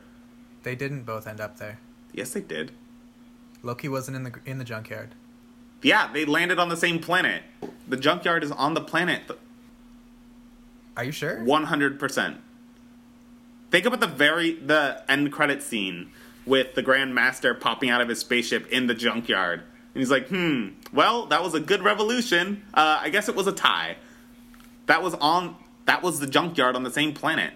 S2: They didn't both end up there.
S1: Yes, they did.
S2: Loki wasn't in the in the junkyard.
S1: Yeah, they landed on the same planet. The junkyard is on the planet.
S2: Are you sure?
S1: One hundred percent. Think about the very the end credit scene with the Grand Master popping out of his spaceship in the junkyard, and he's like, "Hmm, well, that was a good revolution. Uh, I guess it was a tie. That was on. That was the junkyard on the same planet.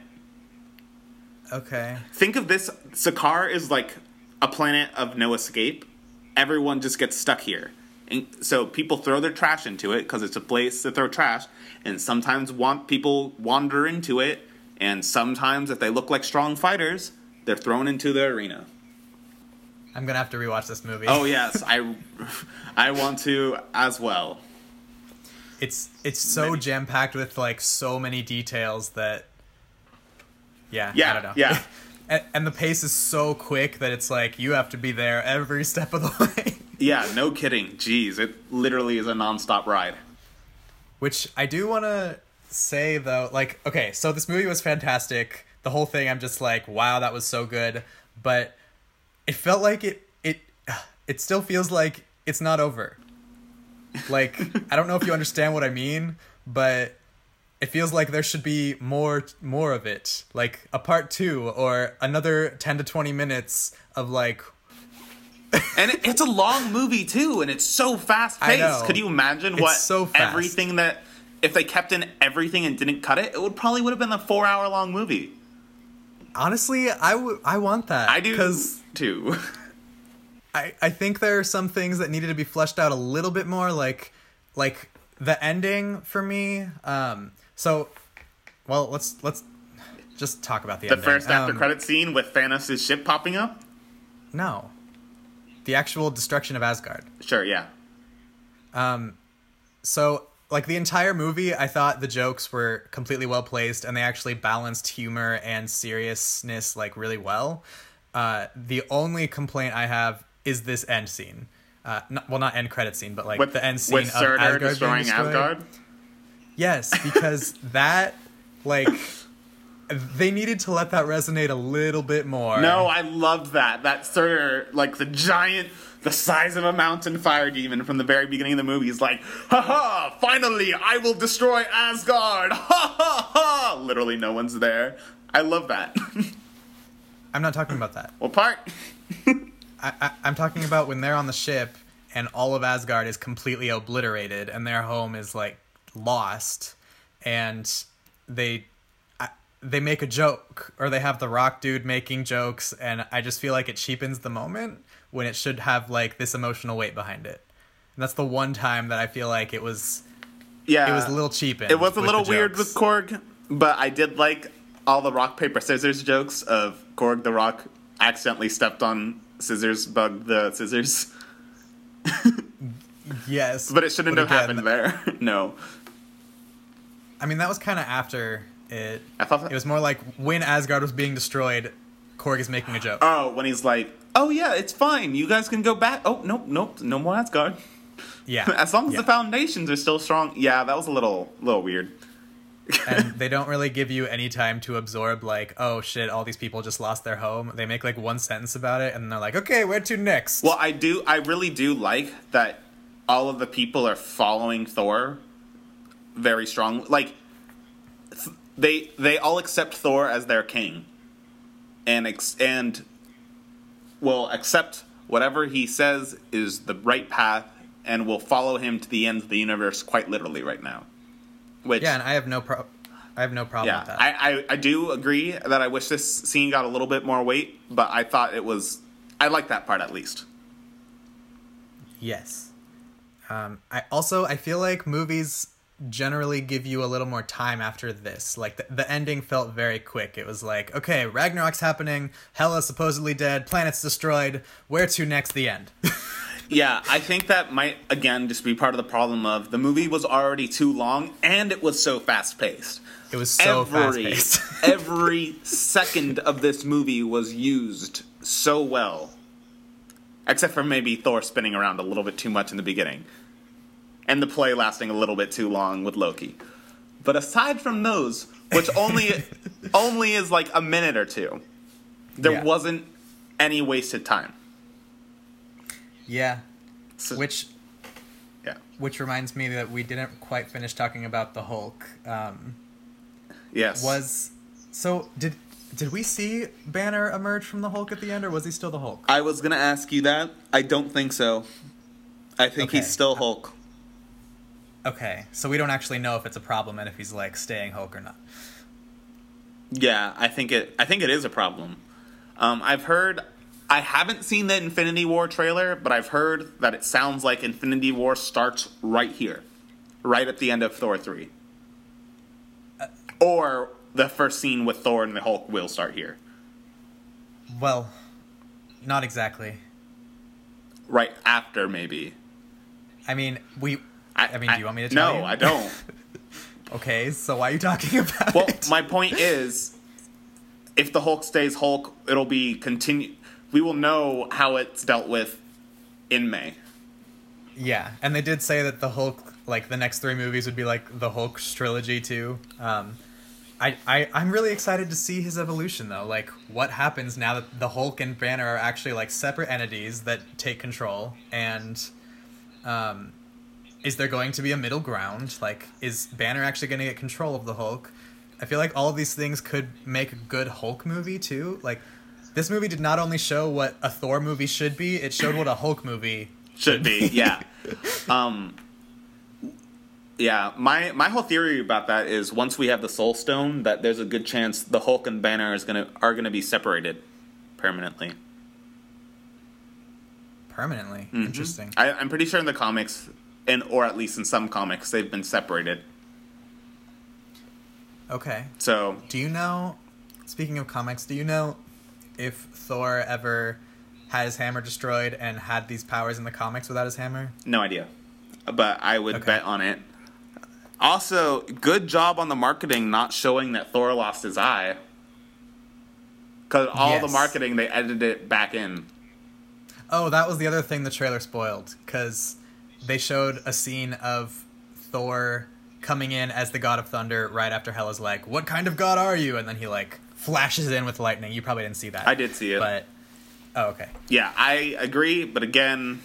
S2: Okay.
S1: Think of this: Sakaar is like a planet of no escape. Everyone just gets stuck here." And so people throw their trash into it because it's a place to throw trash, and sometimes want people wander into it, and sometimes if they look like strong fighters, they're thrown into the arena.
S2: I'm gonna have to rewatch this movie.
S1: Oh yes, I I want to as well.
S2: it's it's so jam packed with like so many details that yeah I
S1: Yeah,
S2: don't know
S1: yeah.
S2: and, and the pace is so quick that it's like you have to be there every step of the way
S1: Yeah, no kidding. Jeez, it literally is a nonstop ride.
S2: which I do want to say though like okay so this movie was fantastic. The whole thing I'm just like wow that was so good. But it felt like it it it still feels like it's not over. Like i don't know if you understand what i mean but it feels like there should be more more of it. Like a part 2 or another 10 to 20 minutes of like
S1: And it, it's a long movie too, and it's so fast paced. Could you imagine what
S2: so
S1: everything that if they kept in everything and didn't cut it, it would probably would have been a four hour long movie.
S2: Honestly, I would I want that.
S1: I do
S2: because
S1: too.
S2: I, I think there are some things that needed to be fleshed out a little bit more, like like the ending for me. Um, so, well, let's let's just talk about the,
S1: the
S2: ending.
S1: first after
S2: Um,
S1: credit scene with Thanos' ship popping up.
S2: No, the actual destruction of Asgard.
S1: Sure, yeah.
S2: Um, so like the entire movie, I thought the jokes were completely well placed, and they actually balanced humor and seriousness like really well. Uh, the only complaint I have is this end scene. Uh, not, well, not end credit scene, but like
S1: With
S2: the end scene
S1: with
S2: of
S1: Surtur
S2: Asgard being
S1: destroying. Asgard.
S2: Yes, because that like they needed to let that resonate a little bit more.
S1: No, I loved that. That Surtur, like the giant, the size of a mountain fire demon from the very beginning of the movie, is like, ha ha! Finally, I will destroy Asgard! Ha ha ha! Literally, no one's there. I love that.
S2: I'm not talking about that.
S1: what part?
S2: I, I, I'm talking about when they're on the ship and all of Asgard is completely obliterated and their home is like lost, and they I, they make a joke or they have the Rock dude making jokes, and I just feel like it cheapens the moment when it should have like this emotional weight behind it. And that's the one time that I feel like it was
S1: Yeah,
S2: it was a little cheap.
S1: It was a little weird with. Korg, but I did like all the rock paper scissors jokes of Korg the Rock accidentally stepped on scissors, bugged the scissors.
S2: Yes,
S1: But it shouldn't
S2: But
S1: have
S2: again,
S1: happened there. no.
S2: I mean, that was kind of after it.
S1: I thought that-
S2: it was more like when Asgard was being destroyed, Korg is making a joke.
S1: Oh, when he's like, "Oh yeah, it's fine. You guys can go back." Oh nope, nope, no more Asgard.
S2: yeah,
S1: As long as
S2: yeah.
S1: the foundations are still strong. Yeah, that was a little, little weird.
S2: and they don't really give you any time to absorb like oh shit all these people just lost their home they make like one sentence about it and they're like okay where to next
S1: Well, I do. I really do like that. All of the people are following Thor very strong. Like th- they they all accept Thor as their king, and ex- and will accept whatever he says is the right path, and will follow him to the ends of the universe. Quite literally, right now. Which
S2: yeah and i have no pro i have no problem
S1: yeah,
S2: with that
S1: I, I I do agree that I wish this scene got a little bit more weight, but I thought it was. I like that part at least.
S2: yes um i also i feel like movies generally give you a little more time after this. Like the, the ending felt very quick. It was like okay ragnarok's happening. Hela's supposedly dead. Planet's destroyed. Where to next? The end.
S1: Yeah, I think that might again just be part of the problem of the movie was already too long and it was so fast paced.
S2: it was so fast paced
S1: every second of this movie was used so well. Except for maybe Thor spinning around a little bit too much in the beginning. And the play lasting a little bit too long with Loki. But aside from those, which only only is like a minute or two, there
S2: Yeah.
S1: wasn't any wasted time.
S2: yeah
S1: So-
S2: which
S1: yeah.
S2: which reminds me that we didn't quite finish talking about the Hulk. Um,
S1: Yes.
S2: was so did did we see Banner emerge from the Hulk at the end, or was he still the Hulk?
S1: I was gonna ask you that. I don't think so. I think
S2: Okay.
S1: he's still Hulk.
S2: Okay, so we don't actually know if it's a problem and if he's like staying Hulk or not.
S1: Yeah, I think it. I think it is a problem. Um, I've heard. I haven't seen the Infinity War trailer, but I've heard that it sounds like Infinity War starts right here, right at the end of Thor three, or the first scene with Thor and the Hulk will start here,
S2: Well, not exactly.
S1: right after maybe.
S2: I mean, we. I, mean, do you want me to
S1: no,
S2: tell you?
S1: No, I don't.
S2: Okay, so why are you talking about
S1: Well,
S2: it?
S1: my point is, if the Hulk stays Hulk, it'll be continue. We will know how it's dealt with in May.
S2: Yeah, and they did say that the Hulk, like the next three movies, would be like the Hulk trilogy too. Um, I, I I'm really excited to see his evolution though. Like, what happens now that the Hulk and Banner are actually like separate entities that take control, and um, is there going to be a middle ground? Like, is Banner actually going to get control of the Hulk? I feel like all of these things could make a good Hulk movie too. Like, this movie did not only show what a Thor movie should be; it showed what a Hulk movie
S1: Should be, yeah. um, Yeah, my my whole theory about that is once we have the Soul Stone, that there's a good chance the Hulk and Banner is gonna are gonna be separated permanently.
S2: Permanently.
S1: Mhm.
S2: Interesting.
S1: I, I'm pretty sure in the comics, and or at least in some comics, they've been separated.
S2: Okay.
S1: So
S2: Do you know? Speaking of comics, do you know if Thor ever had his hammer destroyed and had these powers in the comics without his hammer?
S1: no idea, but I would
S2: Okay.
S1: bet on it. Also, good job on the marketing not showing that Thor lost his eye. Because all the marketing they edited it back in.
S2: Oh, that was the other thing the trailer spoiled because they showed a scene of Thor coming in as the god of thunder right after Hela's like, "What kind of god are you?" and then he like flashes in with lightning. You probably didn't see that.
S1: I did see it.
S2: But oh, okay.
S1: Yeah, I agree, but again,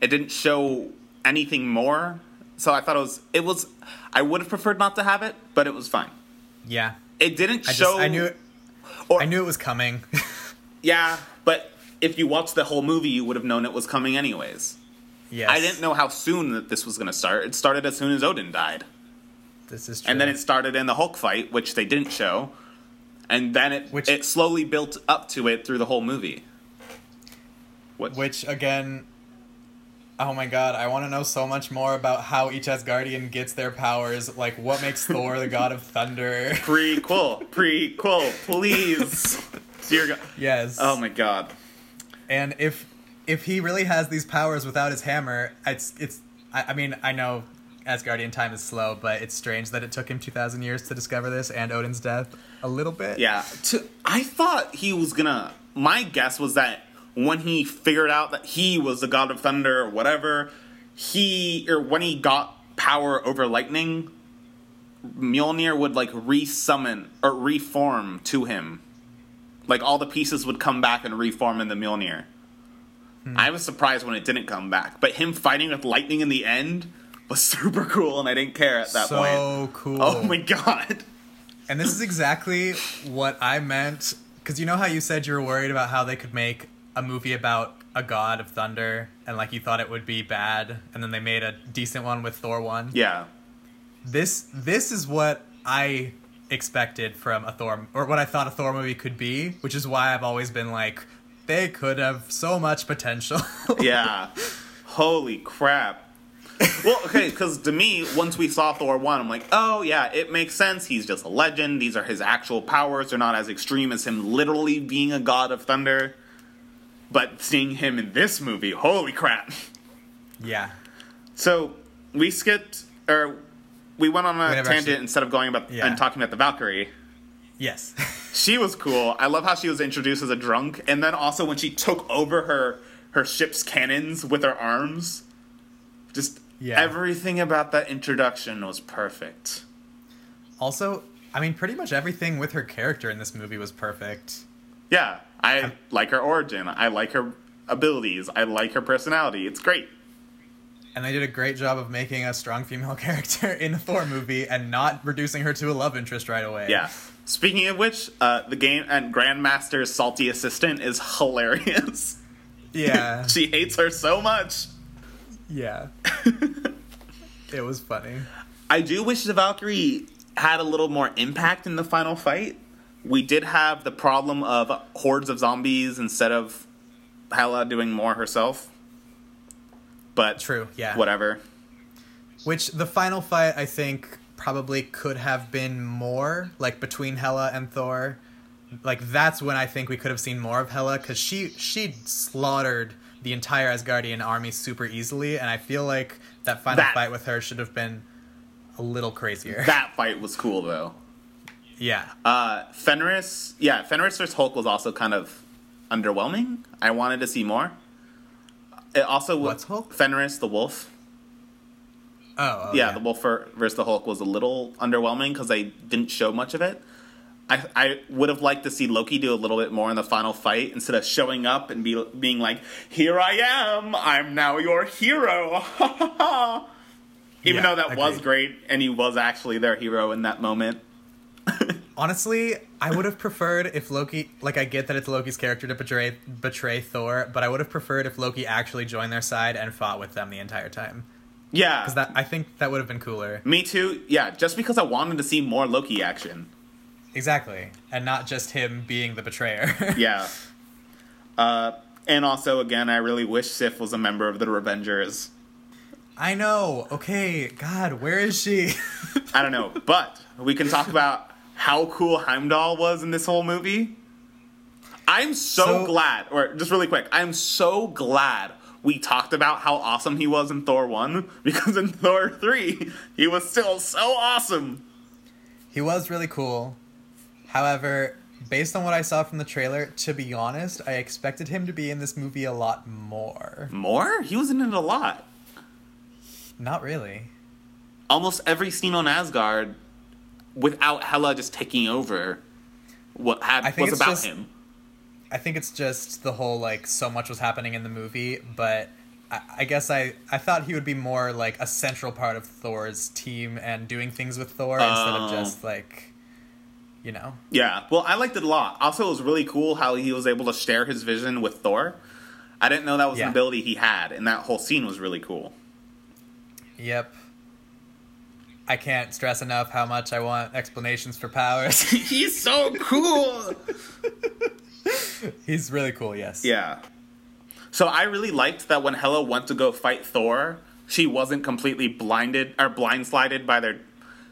S1: it didn't show anything more. So I thought it was it was I would have preferred not to have it, but it was fine.
S2: Yeah.
S1: It didn't
S2: I
S1: show
S2: just I knew it,
S1: or
S2: I knew it was coming.
S1: yeah, but if you watched the whole movie, you would have known it was coming anyways.
S2: Yes.
S1: I didn't know how soon that this was going to start. It started as soon as Odin died.
S2: This is true.
S1: And then it started in the Hulk fight, which they didn't show. And then it
S2: Which-
S1: it slowly built up to it through the whole movie. What
S2: Which again, oh my god, I want to know so much more about how each Asgardian gets their powers. Like, what makes Thor the god of thunder?
S1: prequel, prequel, please. Dear God.
S2: yes.
S1: Oh my god.
S2: And if if he really has these powers without his hammer, it's it's. I, I mean, I know Asgardian time is slow, but it's strange that it took him two thousand years to discover this and Odin's death a little bit.
S1: Yeah, to, I thought he was gonna. My guess was that when he figured out that he was the god of thunder or whatever, he or when he got power over lightning, Mjolnir would like resummon or reform to him. Like all the pieces would come back and reform in the Mjolnir. Hmm. I was surprised when it didn't come back, but him fighting with lightning in the end was super cool, and I didn't care at that
S2: so
S1: point.
S2: So cool.
S1: Oh my god!
S2: And this is exactly what I meant. Because you know how you said you were worried about how they could make a movie about a god of thunder, and like you thought it would be bad, and then they made a decent one with Thor one.
S1: Yeah,
S2: This this is what I expected from a Thor, or what I thought a Thor movie could be, which is why I've always been like, they could have so much potential.
S1: Yeah. Holy crap. Well, okay, because to me, once we saw Thor 1, I'm like, oh, yeah, it makes sense. He's just a legend. These are his actual powers. They're not as extreme as him literally being a god of thunder. But seeing him in this movie, holy crap.
S2: yeah.
S1: So, we skipped, or we went on a tangent instead of going about
S2: Yeah.
S1: and talking about the Valkyrie.
S2: Yes.
S1: She was cool. I love how she was introduced as a drunk, and then also when she took over her her ship's cannons with her arms. Just
S2: Yeah.
S1: everything about that introduction was perfect.
S2: also, I mean, pretty much everything with her character in this movie was perfect.
S1: Yeah, I um, like her origin. I like her abilities. I like her personality. It's great.
S2: And they did a great job of making a strong female character in a Thor movie and not reducing her to a love interest right away.
S1: Yeah. Speaking of which, uh, the game and Grandmaster's salty assistant is hilarious.
S2: Yeah.
S1: she hates her so much.
S2: yeah. it was funny.
S1: I do wish the Valkyrie had a little more impact in the final fight. We did have the problem of hordes of zombies instead of Hela doing more herself. But
S2: True, yeah.
S1: whatever.
S2: Which the final fight, I think, probably could have been more like between Hela and Thor. Like that's when I think we could have seen more of Hela because she she slaughtered the entire Asgardian army super easily, and I feel like that final
S1: That-
S2: fight with her should have been a little crazier.
S1: That fight was cool though.
S2: yeah,
S1: Uh, Fenris, yeah, Fenris versus Hulk was also kind of underwhelming. I wanted to see more. It also
S2: What's Hulk?
S1: Fenris the wolf.
S2: Oh,
S1: yeah, the wolf ver- versus the Hulk was a little underwhelming because they didn't show much of it. I I would have liked to see Loki do a little bit more in the final fight instead of showing up and be being like, "Here I am, I'm now your hero." Even
S2: Yeah,
S1: though that was great and he was actually their hero in that moment.
S2: Honestly, I would have preferred if Loki. Like, I get that it's Loki's character to betray betray Thor, but I would have preferred if Loki actually joined their side and fought with them the entire time.
S1: Yeah.
S2: Because that I think that would have been cooler.
S1: Me too. Yeah, just because I wanted to see more Loki action.
S2: Exactly, and not just him being the betrayer.
S1: Yeah. Uh, and also, again, I really wish Sif was a member of the Revengers.
S2: I know. Okay, God, where is she?
S1: I don't know, but we can talk about how cool Heimdall was in this whole movie. I'm so,
S2: So-
S1: glad, or just really quick, I'm so glad we talked about how awesome he was in Thor 1 because in Thor 3, he was still so awesome.
S2: he was really cool. However, based on what I saw from the trailer, to be honest, I expected him to be in this movie a lot more.
S1: More? He was in it a lot.
S2: Not really.
S1: Almost every scene on Asgard without Hela just taking over what had was about
S2: just-
S1: him.
S2: I think it's just the whole like so much was happening in the movie, but I, I guess I I thought he would be more like a central part of Thor's team and doing things with Thor instead of
S1: Oh.
S2: just like, you know.
S1: Yeah, well, I liked it a lot. Also, it was really cool how he was able to share his vision with Thor. I didn't know that was
S2: Yeah.
S1: an ability he had, and that whole scene was really cool.
S2: Yep. I can't stress enough how much I want explanations for powers.
S1: He's so cool.
S2: He's really cool, yes.
S1: yeah. So I really liked that when Hela went to go fight Thor, she wasn't completely blinded or blindsided by their.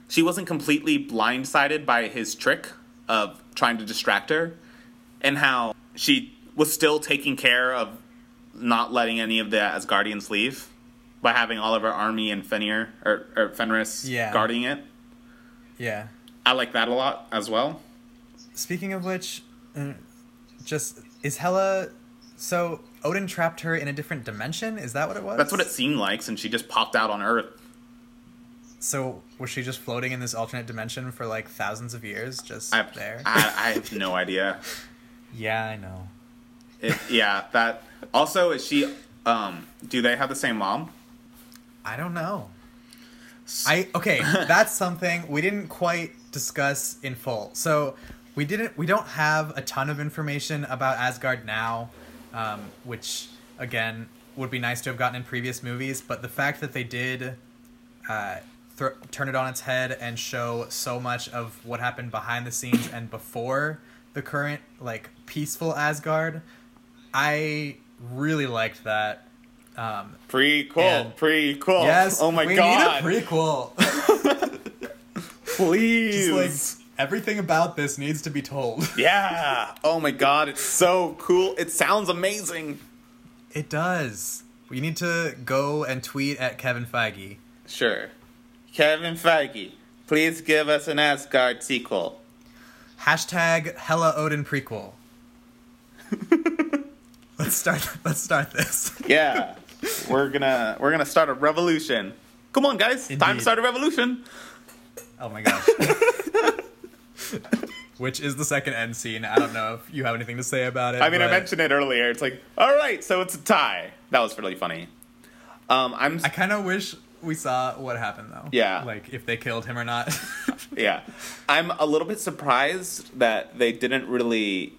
S1: She wasn't completely blindsided by his trick of trying to distract her, and how she was still taking care of not letting any of the Asgardians leave by having all of her army and Fenrir or, or Fenris
S2: Yeah.
S1: guarding it.
S2: Yeah.
S1: I like that a lot as well.
S2: Speaking of which, uh, just is Hela so Odin trapped her in a different dimension? Is that what it was?
S1: That's what it seemed like since she just popped out on Earth.
S2: So was she just floating in this alternate dimension for like thousands of years, just
S1: I,
S2: there?
S1: I, I have no idea.
S2: yeah, I know.
S1: It, yeah, that. Also, is she? Um, do they have the same mom?
S2: I don't know. I okay, that's something we didn't quite discuss in full. So we didn't we don't have a ton of information about Asgard now, um, which again would be nice to have gotten in previous movies. But the fact that they did uh, thr turn it on its head and show so much of what happened behind the scenes and before the current like peaceful Asgard, I really liked that. Um,
S1: Prequel,
S2: And-
S1: prequel.
S2: Yes.
S1: Oh my
S2: we
S1: god.
S2: need a prequel.
S1: Please.
S2: Just like everything about this needs to be told.
S1: yeah. Oh my god, it's so cool. It sounds amazing.
S2: It does. We need to go and tweet at Kevin Feige.
S1: Sure. Kevin Feige, please give us an Asgard sequel.
S2: Hashtag Hela Odin prequel. let's start. Let's start this.
S1: Yeah. we're gonna we're gonna start a revolution. Come on, guys! Time to start a revolution.
S2: Oh my gosh. Which is the second end scene. I don't know if you have anything to say about it.
S1: I mean, I mentioned it earlier. It's like, all right, so it's a tie. That was really funny. Um, I'm
S2: I kind of wish we saw what happened though.
S1: Yeah.
S2: Like if they killed him or not.
S1: yeah, I'm a little bit surprised that they didn't really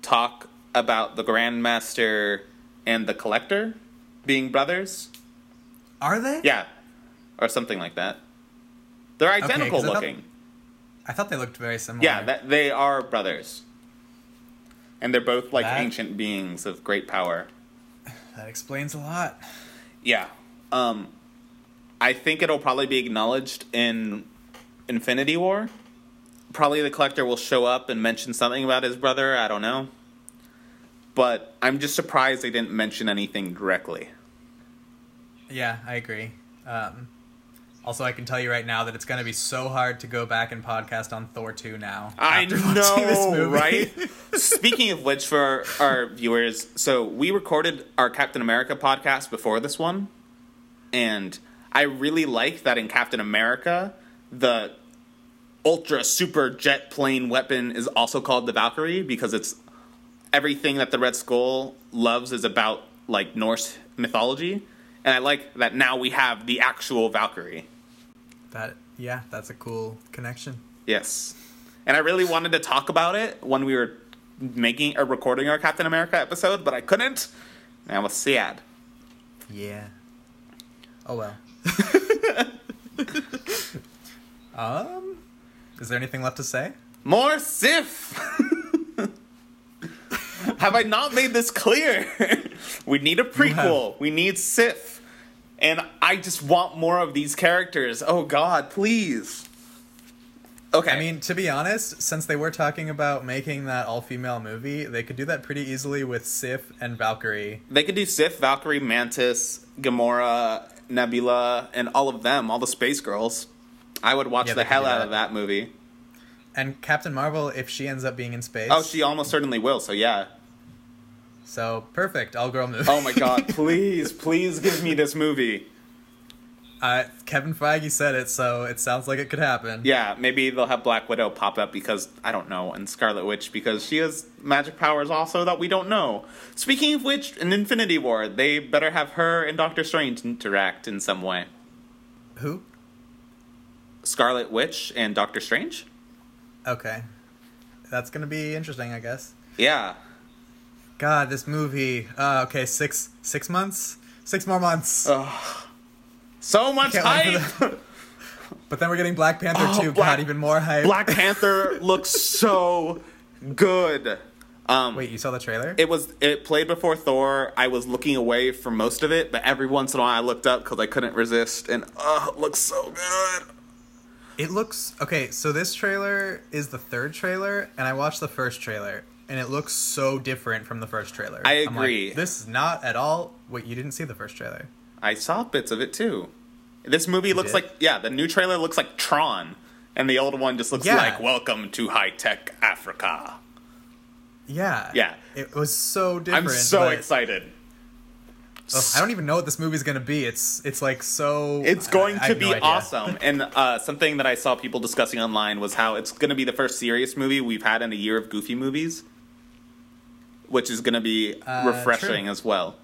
S1: talk about the Grandmaster and the Collector being brothers.
S2: Are they?
S1: Yeah, or something like that. They're identical
S2: thought-
S1: looking.
S2: I thought they looked very similar.
S1: Yeah, that they are brothers, and they're both like
S2: That-
S1: ancient beings of great power.
S2: that explains a lot.
S1: Yeah. Um I think it'll probably be acknowledged in Infinity War. Probably the collector will show up and mention something about his brother, I don't know. But I'm just surprised they didn't mention anything directly.
S2: Yeah, I agree. Um, also, I can tell you right now that it's going to be so hard to go back and podcast on Thor 2 now.
S1: I know,
S2: movie.
S1: right? Speaking of which, for our viewers, so we recorded our Captain America podcast before this one, and I really like that in Captain America, the ultra super jet plane weapon is also called the Valkyrie because it's everything that the Red Skull loves is about like Norse mythology, and I like that now we have the actual Valkyrie.
S2: That yeah, that's a cool connection.
S1: Yes. And I really wanted to talk about it when we were making or recording our Captain America episode, but I couldn't. And I was sad.
S2: Yeah. Oh well. um, is there anything left to say?
S1: More Sif! Have I not made this clear? we need a prequel. We need Sif. And I just want more of these characters. Oh god, please. Okay.
S2: I mean, to be honest, since they were talking about making that all-female movie, they could do that pretty easily with Sif and Valkyrie.
S1: they could do Sif, Valkyrie, Mantis, Gamora, Nebula, and all of them, all the space girls. I would watch
S2: Yeah,
S1: the hell out of that movie.
S2: And Captain Marvel, if she ends up being in space.
S1: Oh, she almost certainly will, so yeah.
S2: So perfect, all-girl movie.
S1: Oh my god, please, please give me this movie.
S2: Uh, Kevin Feige said it, so it sounds like it could happen.
S1: Yeah, maybe they'll have Black Widow pop up because I don't know, and Scarlet Witch because she has magic powers also that we don't know. Speaking of which, in Infinity War, they better have her and Doctor Strange interact in some way.
S2: Who?
S1: Scarlet Witch and Doctor Strange?
S2: Okay. That's gonna be interesting, I guess.
S1: Yeah.
S2: God, this movie. Uh, okay, six six months, six more months.
S1: So much hype!
S2: But then we're getting Black Panther
S1: Oh,
S2: too.
S1: Black-
S2: God, even more hype.
S1: Black Panther looks so good. Um,
S2: Wait, you saw the trailer?
S1: It was it played before Thor. I was looking away for most of it, but every once in a while I looked up because I couldn't resist, and oh, it looks so good.
S2: It looks okay. So this trailer is the third trailer, and I watched the first trailer, and it looks so different from the first trailer.
S1: I
S2: I'm like,
S1: agree.
S2: this is not at all. Wait, you didn't see the first trailer?
S1: I saw bits of it too. This movie looks
S2: did?
S1: like yeah, the new trailer looks like Tron, and the old one just looks
S2: Yeah.
S1: like Welcome to High Tech Africa.
S2: Yeah.
S1: Yeah.
S2: It was so different.
S1: I'm so excited.
S2: Ugh, I don't even know what this movie's gonna be. It's it's like so.
S1: It's going
S2: I- I
S1: to
S2: no
S1: be
S2: idea.
S1: awesome. And uh, something that I saw people discussing online was how it's going to be the first serious movie we've had in a year of Goofy movies, which is going to be
S2: Uh,
S1: refreshing
S2: true.
S1: as well.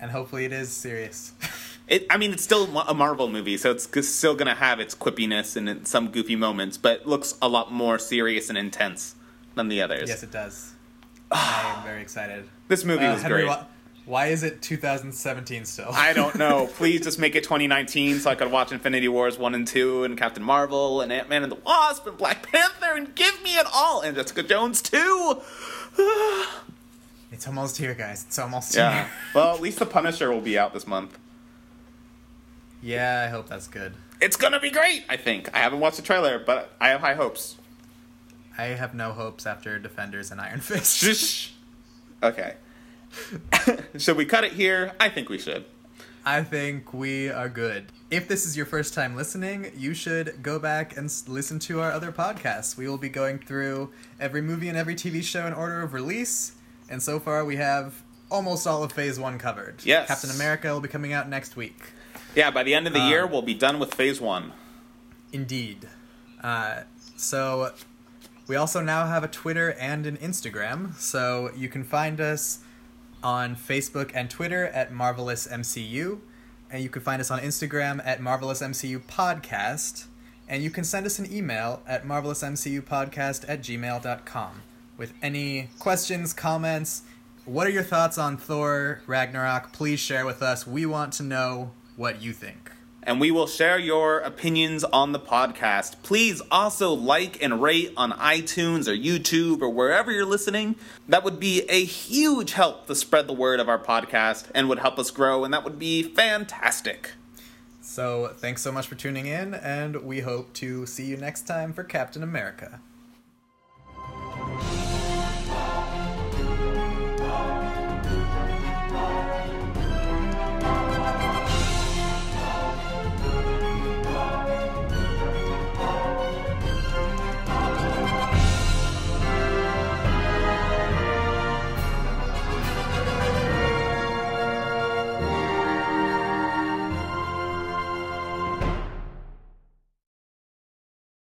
S2: And hopefully it is serious.
S1: It, I mean, it's still a Marvel movie, so it's still going to have its quippiness and some goofy moments, but it looks a lot more serious and intense than the others.
S2: yes, it does. I am very excited.
S1: This movie
S2: Uh,
S1: was
S2: Henry,
S1: great.
S2: why, why is it 2017 still?
S1: I don't know. Please just make it 2019 so I could watch Infinity Wars 1 and 2 and Captain Marvel and Ant Man and the Wasp and Black Panther and give me it all. And Jessica Jones too.
S2: It's almost here, guys. It's almost
S1: yeah.
S2: here.
S1: Well, at least The Punisher will be out this month.
S2: Yeah, I hope that's good.
S1: It's to be great, I think. I haven't watched the trailer, but I have high hopes.
S2: I have no hopes after Defenders and Iron Fist.
S1: Shh. Okay. should we cut it here? I think we should.
S2: I think we are good. If this is your first time listening, you should go back and listen to our other podcasts. We will be going through every movie and every TV show in order of release, and so far we have almost all of Phase 1 covered.
S1: Yes.
S2: Captain America will be coming out next week.
S1: Yeah, by the end of the
S2: Um,
S1: year, we'll be done with phase one.
S2: Indeed. Uh, so we also now have a Twitter and an Instagram, so you can find us on Facebook and Twitter at Marvelous MCU, and you can find us on Instagram at Marvelous MCU Podcast, and you can send us an email at marvelousmcupodcast at gmail.com with any questions, comments. What are your thoughts on Thor Ragnarok? Please share with us. We want to know what you think.
S1: And we will share your opinions on the podcast. Please also like and rate on iTunes or YouTube or wherever you're listening. That would be a huge help to spread the word of our podcast and would help us grow, and that would be fantastic.
S2: So, thanks so much for tuning in, and we hope to see you next time for Captain America.